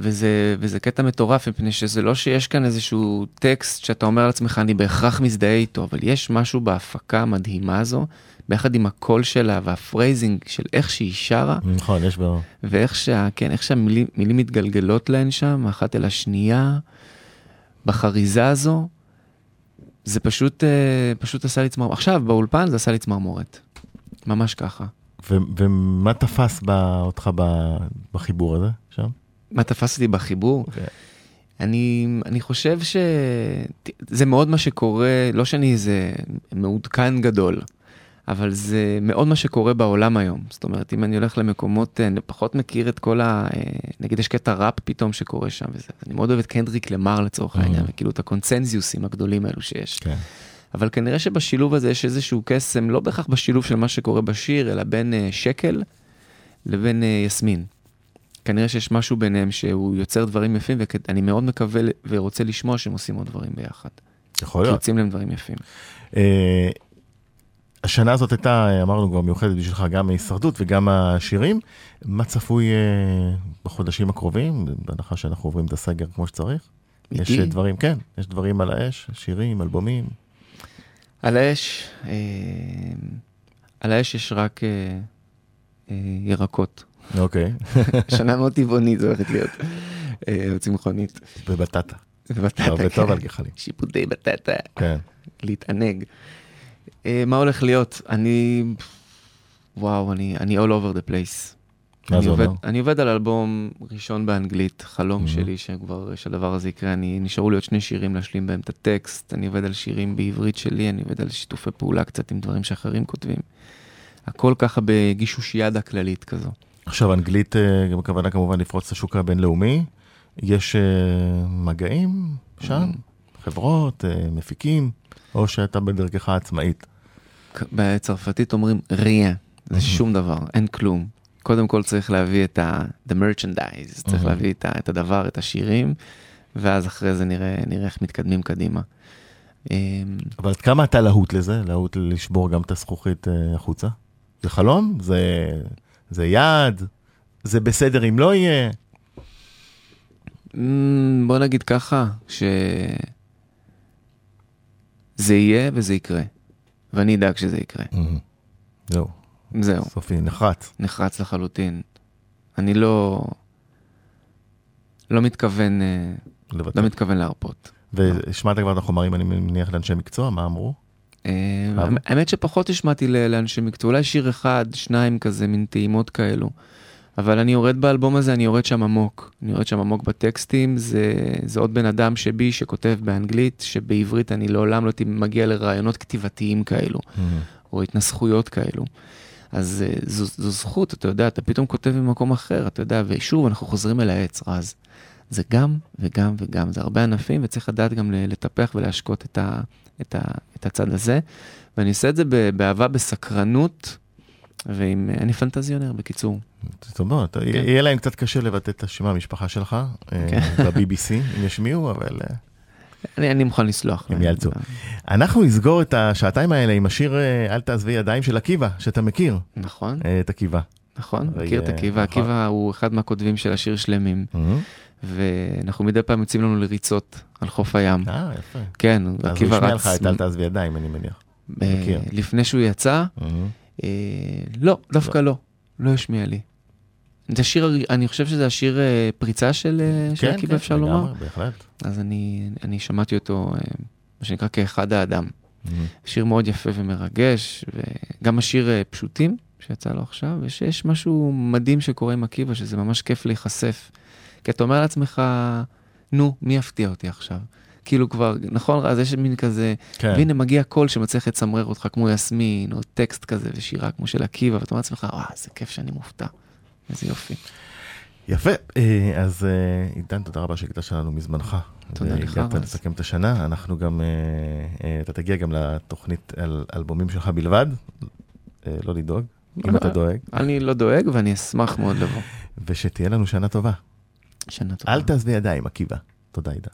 וזה, וזה קטע מטורף, מפני שזה לא שיש כאן איזשהו טקסט שאתה אומר לעצמך, אני בהכרח מזדהה איתו, אבל יש משהו בהפקה המדהימה הזו, ביחד עם הקול שלה וה phrasing של איך שהיא שרה, נכון, יש בו... ואיך שה, כן, איך שהמילים מילים מתגלגלות להן שם, אחת אל השנייה, בחריזה הזו, זה פשוט, אה, פשוט עשה לי צמרמורת. עכשיו, באולפן זה עשה לי צמרמורת. ממש ככה. ו- ומה תפס ב- אותך בחיבור הזה שם? מה תפס אותי בחיבור? כן. אני, אני חושב שזה מאוד מה שקורה, לא שאני איזה מעודכן גדול, אבל זה מאוד מה שקורה בעולם היום. זאת אומרת, אם אני הולך למקומות, אני פחות מכיר את כל ה... אה, נגיד יש קטע ראפ פתאום שקורה שם וזה. אני מאוד אוהב את קנדריק למר לצורך העניין, וכאילו את הקונצנזיוסים הגדולים האלו שיש. כן. אבל כנראה שבשילוב הזה יש איזשהו קסם, לא בהכרח בשילוב של מה שקורה בשיר, אלא בין אה, שקל לבין אה, יסמין. כנראה שיש משהו ביניהם שהוא יוצר דברים יפים, ואני מאוד מקווה ורוצה לשמוע שהם עושים עוד דברים ביחד. יכול להיות. יוצאים להם דברים יפים. אה, השנה הזאת הייתה, אמרנו כבר מיוחדת בשבילך, גם ההישרדות וגם השירים. מה צפוי אה, בחודשים הקרובים, בהנחה שאנחנו עוברים את הסגר כמו שצריך? יש איתי? אה, דברים, כן, יש דברים על האש, שירים, אלבומים. על האש, אה, על האש יש רק אה, אה, ירקות. אוקיי. <laughs> שנה מאוד טבעונית הולכת להיות, אה, צמחונית. ובטטה. ובטטה, הרבה טוב כן. על גחלים. שיפוטי בטטה. כן. להתענג. אה, מה הולך להיות? אני... וואו, אני, אני all over the place. מה אני זה אומר? אני עובד על אלבום ראשון באנגלית, חלום Mhm. שלי שכבר, שהדבר הזה יקרה, אני, נשארו לי עוד שני שירים להשלים בהם את הטקסט, אני עובד על שירים בעברית שלי, אני עובד על שיתופי פעולה קצת עם דברים שאחרים כותבים. הכל ככה בגישושיאדה כללית כזו. עכשיו, אנגלית, אה, גם הכוונה כמובן לפרוץ את השוק הבינלאומי. יש אה, מגעים שם? חברות, אה, מפיקים, או שאתה בדרכך העצמאית? כ- בצרפתית אומרים ריה, זה שום דבר, אין כלום. קודם כל צריך להביא את ה- the merchandise, צריך. להביא את, ה- את הדבר, את השירים, ואז אחרי זה נראה, נראה איך מתקדמים קדימה. אמ, אבל עד כמה אתה להוט לזה? להוט לשבור גם את הזכוכית החוצה? זה חלום? זה, זה יעד? זה בסדר אם לא יהיה? אמ, בוא נגיד ככה, שזה יהיה וזה יקרה, ואני אדאג שזה יקרה. זהו. זהו. סופי, נחרץ. נחרץ לחלוטין. אני לא... לא מתכוון... אה, לוותר. לא מתכוון להרפות. והשמעת כבר את החומרים, אני מניח, לאנשי מקצוע, מה אמרו? אה? האמת שפחות השמעתי לאנשי מקצוע, אולי שיר אחד, שניים כזה, מין טעימות כאלו. אבל אני יורד באלבום הזה, אני יורד שם עמוק. אני יורד שם עמוק בטקסטים, זה, זה עוד בן אדם שבי שכותב באנגלית, שבעברית אני לעולם לא הייתי מגיע לרעיונות כתיבתיים כאלו, או התנסחויות כאלו. אז אה, זו, זו זכות, אתה יודע, אתה פתאום כותב ממקום אחר, אתה יודע, ושוב, אנחנו חוזרים אל העץ, רז. זה גם וגם וגם, זה הרבה ענפים, וצריך לדעת גם לטפח ולהשקות את, ה, את, ה, את הצד הזה. ואני עושה את זה באהבה, בסקרנות, ועם... אני פנטזיונר, בקיצור. זאת אומרת, כן. יהיה להם קצת קשה לבטא את השם המשפחה שלך אה, כן. ב-BBC, אם ישמיעו, אבל אה, אני, אני מוכן לסלוח. הם. יאלצו. אנחנו נסגור את השעתיים האלה עם השיר אה, אל תעזבי ידיים של עקיבא, שאתה מכיר. נכון. אה, את עקיבא. נכון, מכיר את אה, עקיבא. נכון. עקיבא הוא אחד מהכותבים של השיר שלמים, מהמם. ואנחנו מדי פעם יוצאים לנו לריצות על חוף הים. אה, יפה. כן, אז הוא עקיבא ישמיע רץ. לך את אל תעזבי ידיים, אני מניח. אה. לפני שהוא יצא, מהמם. אה, לא, דווקא לא, לא השמיע לי. זה שיר, אני חושב שזה השיר אה, פריצה של כן, עקיבא, כן, אפשר לגמרי, לומר. בהחלט. אז אני, שמעתי אותו, מה שנקרא, כאחד האדם. מהמם. שיר מאוד יפה ומרגש, וגם השיר פשוטים שיצא לו עכשיו, יש, יש משהו מדהים שקורה עם עקיבא, שזה ממש כיף להיחשף. כי אתה אומר לעצמך, נו, מי יפתיע אותי עכשיו? כאילו כבר, נכון, אז יש מין כזה, כן. והנה מגיע קול שמצליח לצמרר אותך כמו יסמין, או טקסט כזה ושירה כמו של עקיבא, ואתה אומר לעצמך, וואו, איזה כיף שאני מופתע. איזה יופי. יפה, אה, אז אה, עידן, תודה רבה שהקדשת לנו מזמנך. תודה לך, והגעת. לסכם את השנה, אנחנו גם, אה, אתה תגיע גם לתוכנית על אלבומים שלך בלבד, לא לדאוג, אם אתה דואג, אני לא דואג, ואני אשמח מאוד לבוא. ושתהיה לנו שנה טובה. שנה טובה. אל תעזבי ידיים, עקיבא. תודה, עידן.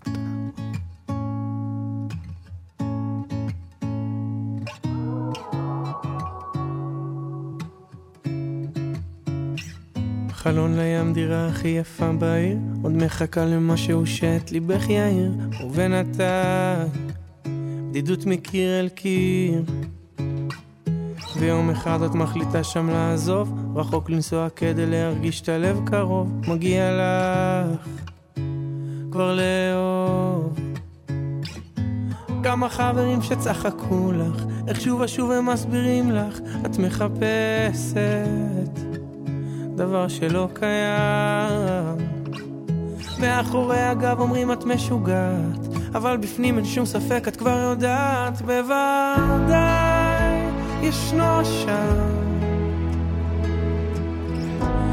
חלון לים דירה הכי יפה בעיר, עוד מחכה למשהו שאת ליבך יאיר, ובינתיים בדידות מקיר אל קיר. ויום אחד את מחליטה שם לעזוב, רחוק לנסוע כדי להרגיש את הלב קרוב, מגיע לך כבר לאהוב. כמה חברים שצחקו לך, איך שוב ושוב הם מסבירים לך, את מחפשת דבר שלא קיים. מאחורי הגב אומרים את משוגעת, אבל בפנים אין שום ספק, את כבר יודעת, בוודאי ישנו שם.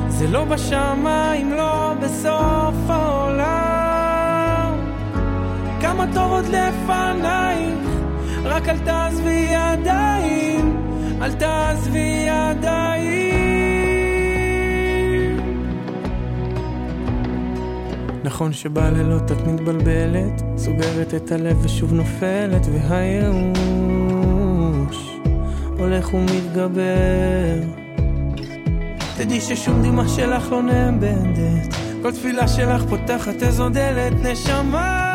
זה לא בשמיים, לא בסוף העולם. כמה טוב עוד לפנייך, רק אל תעזבי ידיים, אל תעזבי ידיים. נכון שבלילות את מתבלבלת, סוגרת את הלב ושוב נופלת, והייאוש הולך ומתגבר. תדעי ששום דמעה שלך לא נאבדת, כל תפילה שלך פותחת איזו דלת, נשמה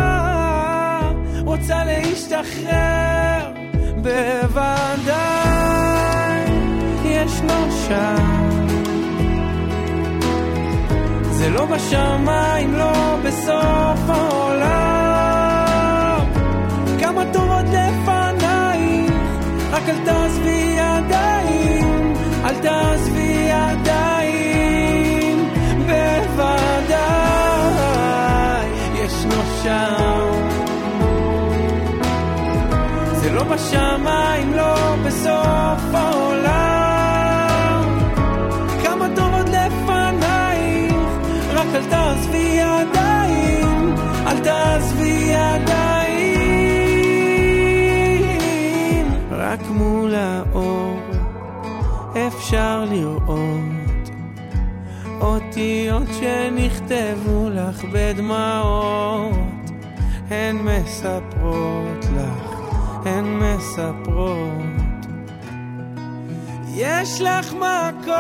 רוצה להשתחרר, בוודאי ישנו שם. זה לא בשמיים, לא בסוף העולם. רק אל תעזבי ידיים, אל תעזבי ידיים, בוודאי ישנו שם. זה לא בשמיים, לא בסוף העולם. רק מול האור. אפשר לראות אותיות שנכתבו לך בדמעות, הן מספרות לך, הן מספרות. יש לך מקום